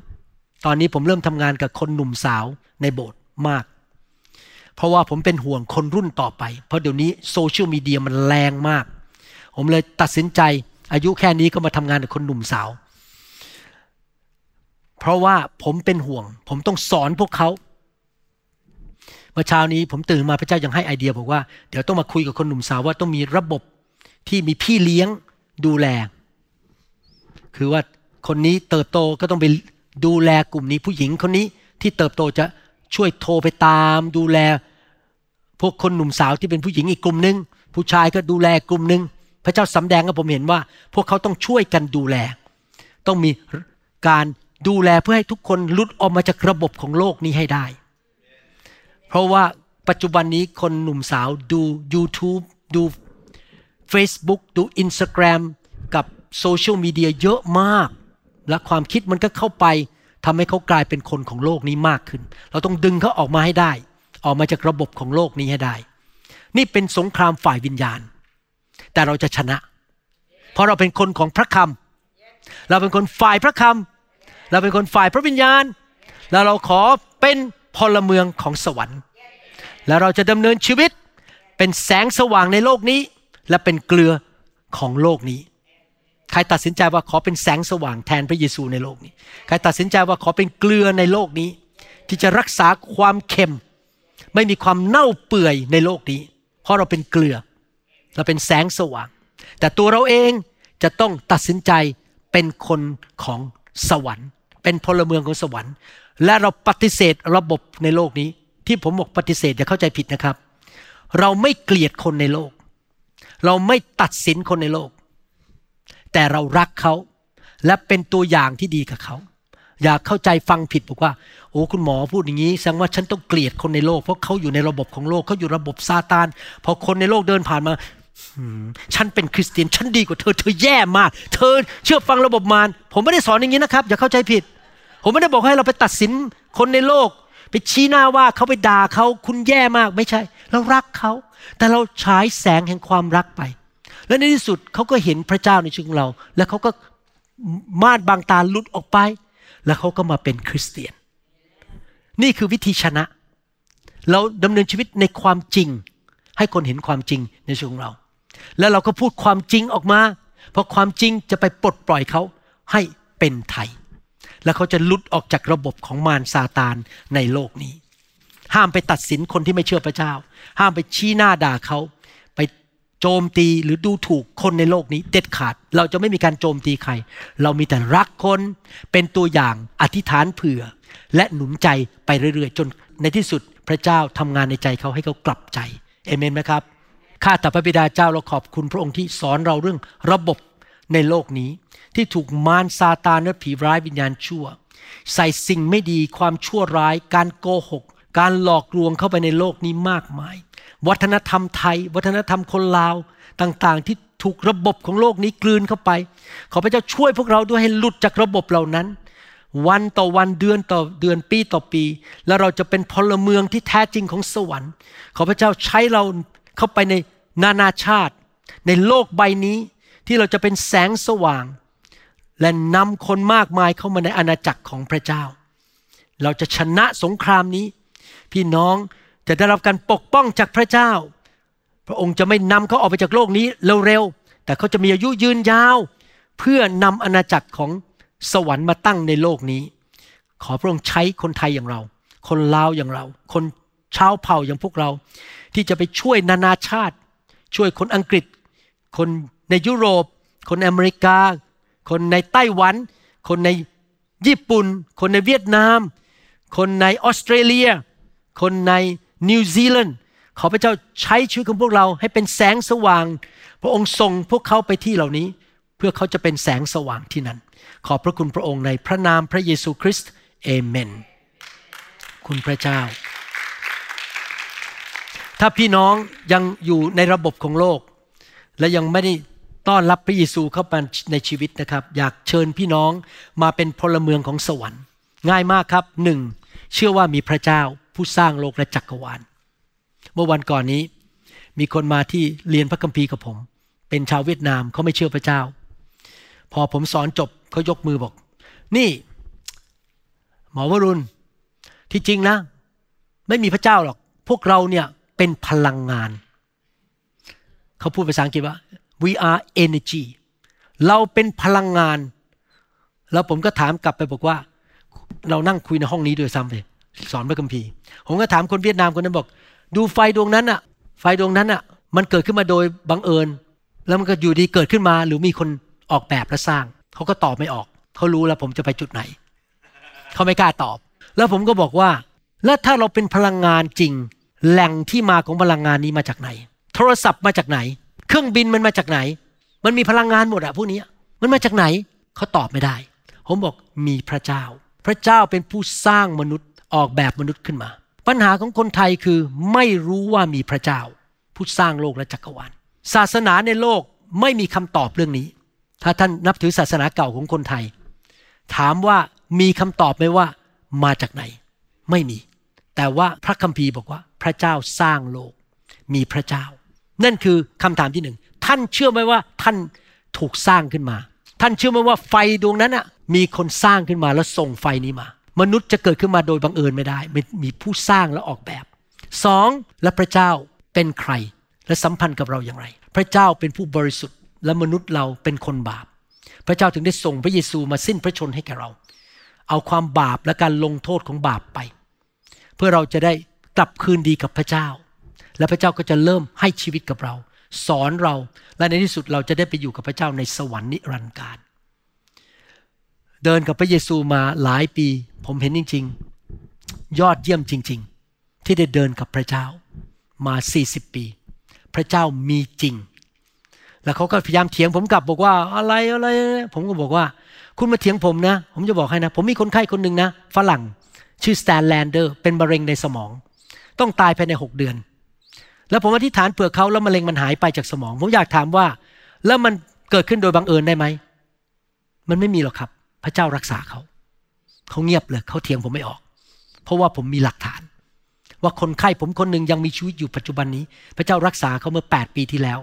ตอนนี้ผมเริ่มทำงานกับคนหนุ่มสาวในโบสถ์มาก เพราะว่าผมเป็นห่วงคนรุ่นต่อไป เพราะเดี๋ยวนี้โซเชียลมีเดียมันแรงมาก ผมเลยตัดสินใจอายุแค่นี้ก็มาทำงานกับคนหนุ่มสาว เพราะว่าผมเป็นห่วง ผมต้องสอนพวกเขาเมื่อเช้านี้ผมตื่นมาพระเจ้ายังให้ไอเดียบอกว่าเดี๋ยวต้องมาคุยกับคนหนุ่มสาวว่าต้องมีระบบที่มีพี่เลี้ยงดูแล คือว่า คนนี้เติบโตก็ต้องไปดูแลกลุ่มนี้ผู้หญิงคนนี้ที่เติบโตจะช่วยโทรไปตาม ดูแล พวกคนหนุ่มสาวที่เป็นผู้หญิงอีกกลุ่มหนึ่งผู้ชายก็ดูแลกลุ่มหนึ่งพระเจ้าสำแดงให้ผมเห็นว่า พวกเขาต้องช่วยกันดูแล ต้องมีการดูแลเพื่อให้ทุกคนหลุดออกมาจากระบบของโลกนี้ให้ได้ เพราะว่าปัจจุบันนี้คนหนุ่มสาวดู YouTube ดู Facebook ดู Instagram กับโซเชียลมีเดียเยอะมาก และความคิดมันก็เข้าไปทำให้เขากลายเป็นคนของโลกนี้มากขึ้น เราต้องดึงเขาออกมาให้ได้ ออกมาจากระบบของโลกนี้ให้ได้ นี่เป็นสงครามฝ่ายวิญญาณ แต่เราจะชนะ เพราะเราเป็นคนของพระคำเราเป็นคนฝ่ายพระคำเราเป็นคนฝ่ายพระวิญญาณ แล้วเราขอเป็นพลเมืองของสวรรค์ แล้วเราจะดำเนินชีวิตเป็นแสงสว่างในโลกนี้ และเป็นเกลือของโลกนี้ ใครตัดสินใจว่าขอเป็นแสงสว่างแทนพระเยซูในโลกนี้ ใครตัดสินใจว่าขอเป็นเกลือในโลกนี้ ที่จะรักษาความเค็ม ไม่มีความเน่าเปื่อยในโลกนี้ เพราะเราเป็นเกลือ เราเป็นแสงสว่าง แต่ตัวเราเองจะต้องตัดสินใจเป็นคนของสวรรค์ เป็นพลเมืองของสวรรค์ และเราปฏิเสธระบบในโลกนี้ ที่ผมบอกปฏิเสธอย่าเข้าใจผิดนะครับ เราไม่เกลียดคนในโลก เราไม่ตัดสินคนในโลก แต่เรารักเขาและเป็นตัวอย่างที่ดีกับเขา อย่าเข้าใจฟังผิดบอกว่า โอ้คุณหมอพูดอย่างนี้แสดงว่าฉันต้องเกลียดคนในโลก เพราะเขาอยู่ในระบบของโลกเขาอยู่ระบบซาตานพอคนในโลกเดินผ่านมาฉันเป็นคริสเตียนฉันดีกว่าเธอเธอแย่มาก เธอเชื่อฟังระบบมารผมไม่ได้สอนอย่างนี้นะครับ อย่าเข้าใจผิด ผมไม่ได้บอกให้เราไปตัดสินคนในโลก ไปชี้หน้าว่าเขาไปด่าเขาคุณแย่มากไม่ใช่ เรารักเขา แต่เราฉายแสงแห่งความรักไป และในที่สุดเขาก็เห็นพระเจ้าในชีวิตของเรา และเขาก็ม่านบางตาหลุดออกไป แล้วเขาก็มาเป็นคริสเตียน นี่คือวิธีชนะ เราดำเนินชีวิตในความจริง ให้คนเห็นความจริงในชีวิตของเรา แล้วเราก็พูดความจริงออกมา เพราะความจริงจะไปปลดปล่อยเขาให้เป็นไทย และเขาจะลุดออกจากระบบของมารซาตานในโลกนี้ ห้ามไปตัดสินคนที่ไม่เชื่อพระเจ้า ห้ามไปชี้หน้าด่าเขา โจมตีหรือดูถูกคนในโลกนี้เด็ดขาด เราจะไม่มีการโจมตีใคร เรามีแต่รักคนเป็นตัวอย่างอธิษฐานเผื่อ และหนุนใจไปเรื่อยๆ จนในที่สุดพระเจ้าทำงานในใจเขาให้เขากลับใจเอเมนไหมครับข้าแต่พระบิดาเจ้าเราขอบคุณพระองค์ที่สอนเราเรื่องระบบในโลกนี้ ที่ถูกมารซาตานและผีร้ายวิญญาณชั่ว ใส่สิ่งไม่ดีความชั่วร้าย การโกหก การหลอกลวงเข้าไปในโลกนี้มากมาย วัฒนธรรมไทย วัฒนธรรมคนลาวต่างๆ ที่ถูกระบบของโลกนี้กลืนเข้าไป ขอพระเจ้าช่วยพวกเราด้วยให้หลุดจากระบบเหล่านั้น วันต่อวันเดือนต่อเดือนปีต่อปี แล้วเราจะเป็นพลเมืองที่แท้จริงของสวรรค์ ขอพระเจ้าใช้เราเข้าไปในนานาชาติ ในโลกใบนี้ที่เราจะเป็นแสงสว่าง และนำคนมากมายเข้ามาในอาณาจักรของพระเจ้า เราจะชนะสงครามนี้ พี่น้อง จะได้รับการปกป้องจากพระเจ้า พระองค์จะไม่นำเขาออกไปจากโลกนี้เร็วๆ แต่เขาจะมีอายุยืนยาว เพื่อนำอาณาจักรของสวรรค์มาตั้งในโลกนี้ ขอพระองค์ใช้คนไทยอย่างเรา คนลาวอย่างเรา คนชาวเผ่าอย่างพวกเรา ที่จะไปช่วยนานาชาติ ช่วยคนอังกฤษ คนในยุโรป คนอเมริกา คนในไต้หวัน คนในญี่ปุ่น คนในเวียดนาม คนในออสเตรเลีย คนใน นิวซีแลนด์ขอพระเจ้าใช้ชีวิตของพวกเราให้เป็นแสงสว่าง พระองค์ส่งพวกเขาไปที่เหล่านี้ เพื่อเขาจะเป็นแสงสว่างที่นั่น ขอบพระคุณพระองค์ในพระนามพระเยซูคริสต์เอเมน คุณพระเจ้า ถ้าพี่น้องยังอยู่ในระบบของโลก และยังไม่ได้ต้อนรับพระเยซูเข้ามาในชีวิตนะครับ อยากเชิญพี่น้องมาเป็นพลเมืองของสวรรค์ ง่ายมากครับหนึ่ง เชื่อว่ามีพระเจ้าผู้สร้างโลกและจักรวาล เมื่อวันก่อนนี้มีคนมาที่เรียนพระคัมภีร์กับผม เป็นชาวเวียดนามเขาไม่เชื่อพระเจ้า พอผมสอนจบเขายกมือบอก นี่ หมอวรุณที่จริงนะ ไม่มีพระเจ้าหรอก พวกเราเนี่ยเป็นพลังงาน เขาพูดภาษาอังกฤษว่า we are energy เราเป็นพลังงาน แล้วผมก็ถามกลับไปบอกว่า เรานั่งคุยในห้องนี้ด้วยซ้ำไปสอนพระคัมภีร์ ผมก็ถามคนเวียดนามคนนั้นบอก ดูไฟดวงนั้นอะไฟดวงนั้นอะมันเกิดขึ้นมาโดยบังเอิญ แล้วมันก็อยู่ดีเกิดขึ้นมา หรือมีคนออกแบบและสร้าง เขาก็ตอบไม่ออก เขารู้แล้วผมจะไปจุดไหน เขาไม่กล้าตอบ แล้วผมก็บอกว่า แล้วถ้าเราเป็นพลังงานจริง แหล่งที่มาของพลังงานนี้มาจากไหน โทรศัพท์มาจากไหน เครื่องบินมันมาจากไหน มันมีพลังงานหมดอะพวกนี้มันมาจากไหน เขาตอบไม่ได้ ผมบอกมีพระเจ้า พระเจ้าเป็นผู้สร้างมนุษย์ออกแบบมนุษย์ขึ้นมา ปัญหาของคนไทยคือไม่รู้ว่ามีพระเจ้า ผู้สร้างโลกและจักรวาลศาสนาในโลกไม่มีคำตอบเรื่องนี้ ถ้าท่านนับถือศาสนาเก่าของคนไทย ถามว่ามีคำตอบไหมว่ามาจากไหน ไม่มี แต่ว่าพระคัมภีร์บอกว่า พระเจ้าสร้างโลก มีพระเจ้า นั่นคือคำถามที่หนึ่งท่านเชื่อไหมว่าท่านถูกสร้างขึ้นมา ท่านเชื่อไหมว่าไฟดวงนั้นอะมีคนสร้างขึ้นมาแล้วส่งไฟนี้มา มนุษย์จะเกิดขึ้นมาโดยบังเอิญไม่ได้มีผู้สร้างและออกแบบสองและพระเจ้าเป็นใคร และสัมพันธ์กับเราอย่างไร พระเจ้าเป็นผู้บริสุทธิ์ และมนุษย์เราเป็นคนบาป พระเจ้าถึงได้ส่งพระเยซูมาสิ้นพระชนให้แก่เรา เอาความบาปและการลงโทษของบาปไป เพื่อเราจะได้กลับคืนดีกับพระเจ้า และพระเจ้าก็จะเริ่มให้ชีวิตกับเรา สอนเราและในที่สุดเราจะได้ไปอยู่กับพระเจ้าในสวรรค์นิรันดร์การ เดินกับพระเยซูมาหลายปี ผมเห็นจริง ๆ ยอดเยี่ยมจริง ๆ ที่ได้เดินกับพระเจ้ามา 40 ปี พระเจ้ามีจริง แล้วเขาก็พยายามเถียงผมกลับบอกว่าอะไรอะไร ผมก็บอกว่า คุณมาเถียงผมนะ ผมจะบอกให้นะ ผมมีคนไข้คนหนึ่งนะฝรั่งชื่อสแตนแลนเดอร์เป็นมะเร็งในสมอง ต้องตายภายในหกเดือน แล้วผมอธิษฐานเผื่อเขาแล้วมะเร็งมันหายไปจากสมอง ผมอยากถามว่า แล้วมันเกิดขึ้นโดยบังเอิญได้ไหม มันไม่มีหรอกครับ พระเจ้ารักษาเขา เขาเงียบเลยเขาเถียงผมไม่ออก เพราะว่าผมมีหลักฐาน ว่าคนไข้ผมคนหนึ่งยังมีชีวิตอยู่ปัจจุบันนี้ พระเจ้ารักษาเขาเมื่อแปดปีที่แล้ว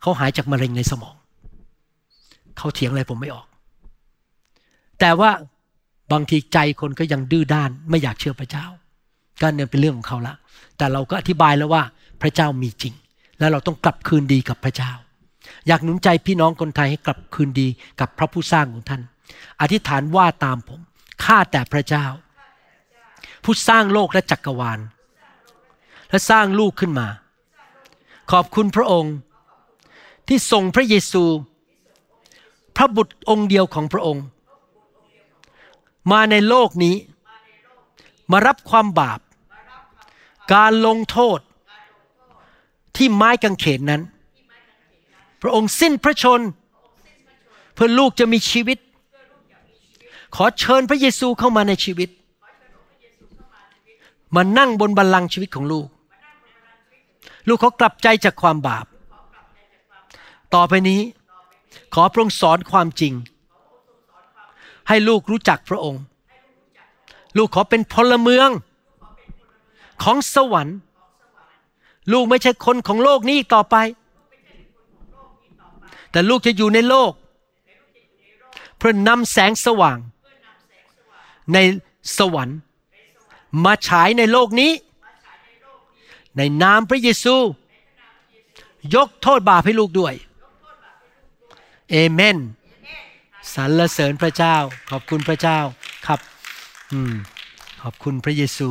เขาหายจากมะเร็งในสมอง เขาเถียงอะไรผมไม่ออก แต่ว่าบางทีใจคนก็ยังดื้อด้าน ไม่อยากเชื่อพระเจ้าก็เนี่ยเป็นเรื่องของเขาละ แต่เราก็อธิบายแล้วว่า พระเจ้ามีจริง แล้วเราต้องกลับคืนดีกับพระเจ้า อยากหนุนใจพี่น้องคนไทยให้กลับคืนดีกับพระผู้สร้างของท่าน อธิษฐานว่าตามผมข้าแต่พระเจ้า ผู้สร้างโลกและจักรวาล และสร้างลูกขึ้นมา ขอบคุณพระองค์ที่ส่งพระเยซู พระบุตรองค์เดียวของพระองค์ มาในโลกนี้ มารับความบาป การลงโทษ ที่ไม้กางเขนนั้น พระองค์สิ้นพระชน เพื่อลูกจะมีชีวิต ขอเชิญพระเยซูเข้ามาในชีวิต มานั่งบนบัลลังก์ชีวิตของลูก ลูกเขากลับใจจากความบาป ต่อไปนี้ ขอพระองค์สอนความจริง ให้ลูกรู้จักพระองค์ ลูกขอเป็นพลเมืองของสวรรค์ ลูกไม่ใช่คนของโลกนี้ต่อไป แต่ลูกจะอยู่ในโลก เพื่อนำแสงสว่าง ในสวรรค์ มาฉายในโลกนี้ ในนามพระเยซู ยกโทษบาปให้ลูกด้วยเอเมนสรรเสริญพระเจ้า ขอบคุณพระเจ้าครับ อืม ขอบคุณพระเยซู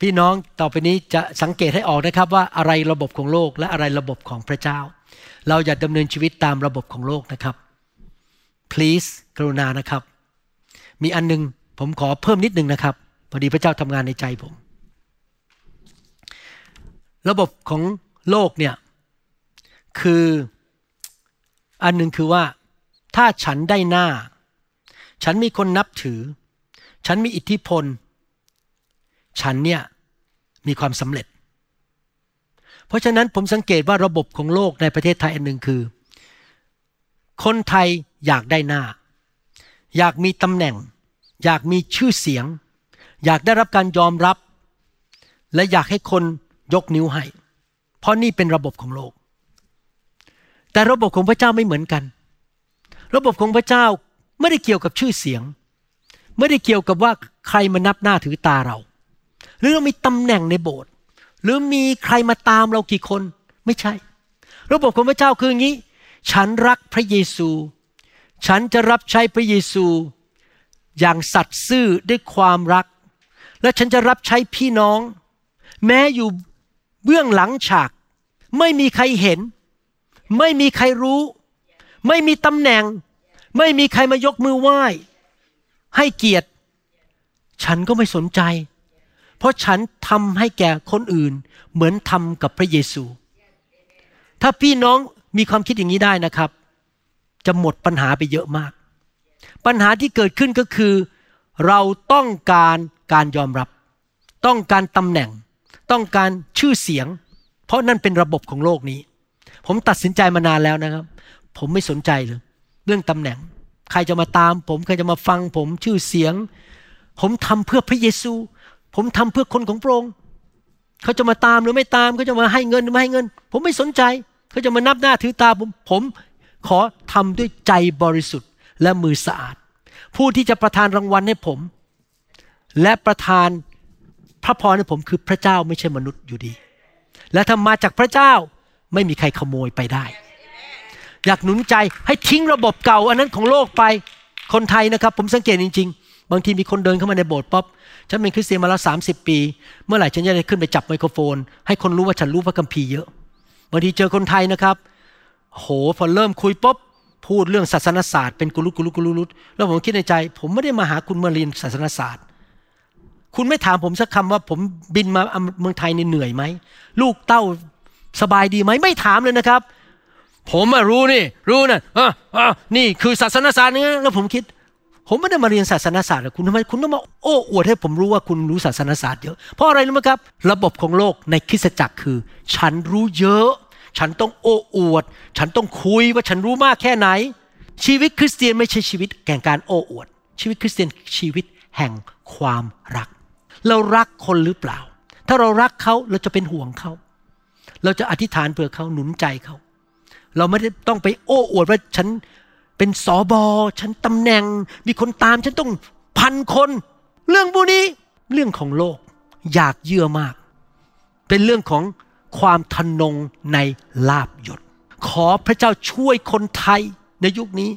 พี่น้องต่อไปนี้จะสังเกตให้ออกนะครับว่าอะไรระบบของโลกและอะไรระบบของพระเจ้า เราอย่าดำเนินชีวิตตามระบบของโลกนะครับ please กรุณานะครับ มีอันนึงผมขอเพิ่มนิดนึงนะครับพอดีพระเจ้าทำงานในใจผม ระบบของโลกเนี่ยคืออันหนึ่งคือว่า ถ้าฉันได้หน้า ฉันมีคนนับถือ ฉันมีอิทธิพล ฉันเนี่ยมีความสำเร็จ เพราะฉะนั้นผมสังเกตว่าระบบของโลกในประเทศไทยอันหนึ่งคือ คนไทยอยากได้หน้า อยากมีตำแหน่ง อยากมีชื่อเสียง อยากได้รับการยอมรับ และอยากให้คนยกนิ้วให้ เพราะนี่เป็นระบบของโลก แต่ระบบของพระเจ้าไม่เหมือนกัน ระบบของพระเจ้าไม่ได้เกี่ยวกับชื่อเสียง ไม่ได้เกี่ยวกับว่าใครมานับหน้าถือตาเรา หรือเรามีตำแหน่งในโบสถ์หรือมีใครมาตามเรากี่คนไม่ใช่ ระบบของพระเจ้าคืออย่างนี้ ฉันรักพระเยซู ฉันจะรับใช้พระเยซู อย่างสัตย์ซื่อด้วยความรัก และฉันจะรับใช้พี่น้อง แม้อยู่เบื้องหลังฉาก ไม่มีใครเห็น ไม่มีใครรู้ ไม่มีตำแหน่ง ไม่มีใครมายกมือไหว้ ให้เกียรติ ฉันก็ไม่สนใจ เพราะฉันทำให้แก่คนอื่น เหมือนทำกับพระเยซู ถ้าพี่น้องมีความคิดอย่างนี้ได้นะครับ จะหมดปัญหาไปเยอะมาก ปัญหาที่เกิดขึ้นก็คือ เราต้องการการยอมรับ ต้องการตำแหน่ง ต้องการชื่อเสียง เพราะนั่นเป็นระบบของโลกนี้ ผมตัดสินใจมานานแล้วนะครับ ผมไม่สนใจเลย เรื่องตำแหน่ง ใครจะมาตาม ผมใครจะมาฟังผมชื่อเสียง ผมทำเพื่อพระเยซู ผมทำเพื่อคนของพระองค์เขาจะมาตามหรือไม่ตามเขาจะมาให้เงินหรือไม่ให้เงิน ผมไม่สนใจเขาจะมานับหน้าถือตาผมผมขอทำด้วยใจบริสุทธิ์และมือสะอาด ผู้ที่จะประทานรางวัลให้ผม และประทานพระพรให้ผมคือพระเจ้าไม่ใช่มนุษย์อยู่ดี และถ้ามาจากพระเจ้าไม่มีใครขโมยไปได้ อยากหนุนใจให้ทิ้งระบบเก่าอันนั้นของโลกไปคนไทยนะครับ ผมสังเกตจริง บางทีมีคนเดินเข้ามาในโบสถ์ป๊อบฉันเป็นคริสเตียนมาแล้วสาปี เมื่อไหร่ฉันจะได้ขึ้นไปจับไมโครโฟน ให้คนรู้ว่าฉันรู้พระคัมภีร์เยอะบางทีเจอคนไทยนะครับ โหพอเริ่มคุยป๊บพูดเรื่องศาสนศาสตร์เป็นกุลุกุลุกุลุลุแล้วผมคิดในใจ ผมไม่ได้มาหาคุณมาเรียนศาสนศาสตร์ คุณไม่ถามผมสักคำว่าผมบินมาเมืองไทยเหนื่อยไหมลูกเต้าสบายดีไหมไม่ถามเลยนะครับ ผมรู้นี่ รู้นะอะอะนี่คือศาสนศาสตร์นี่แล้วผมคิด ผมไม่ได้มาเรียนศาสนาศาสตร์หรอกคุณทำไมคุณต้องมาโอ้อวดให้ผมรู้ว่าคุณรู้ศาสนาศาสตร์เยอะเพราะอะไรรู้ไหมครับ ระบบของโลกในคริสตจักรคือ ฉันรู้เยอะ ฉันต้องโอ้อวด ฉันต้องคุยว่าฉันรู้มากแค่ไหน ชีวิตคริสเตียนไม่ใช่ชีวิตแห่งการโอ้อวด ชีวิตคริสเตียนชีวิตแห่งความรัก เรารักคนหรือเปล่า ถ้าเรารักเขาเราจะเป็นห่วงเขาเราจะอธิษฐานเพื่อเขาหนุนใจเขาเราไม่ได้ต้องไปโอ้อวดว่าฉัน เป็นสอบอฉันตำแหน่ง มีคนตามฉันต้องพันคน เรื่องพวกนี้เรื่องของโลกอยากเยื่อมาก เป็นเรื่องของความทนงในลาบยศขอพระเจ้าช่วยคนไทยในยุคนี้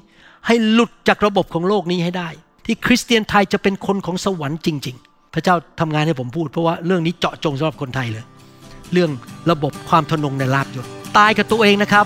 ให้หลุดจากระบบของโลกนี้ให้ได้ ที่คริสเตียนไทยจะเป็นคนของสวรรค์จริง ๆ พระเจ้าทำงานให้ผมพูด เพราะว่าเรื่องนี้เจาะจงสำหรับคนไทยเลย เรื่องระบบความทนงในลาบยศตายกับตัวเองนะครับ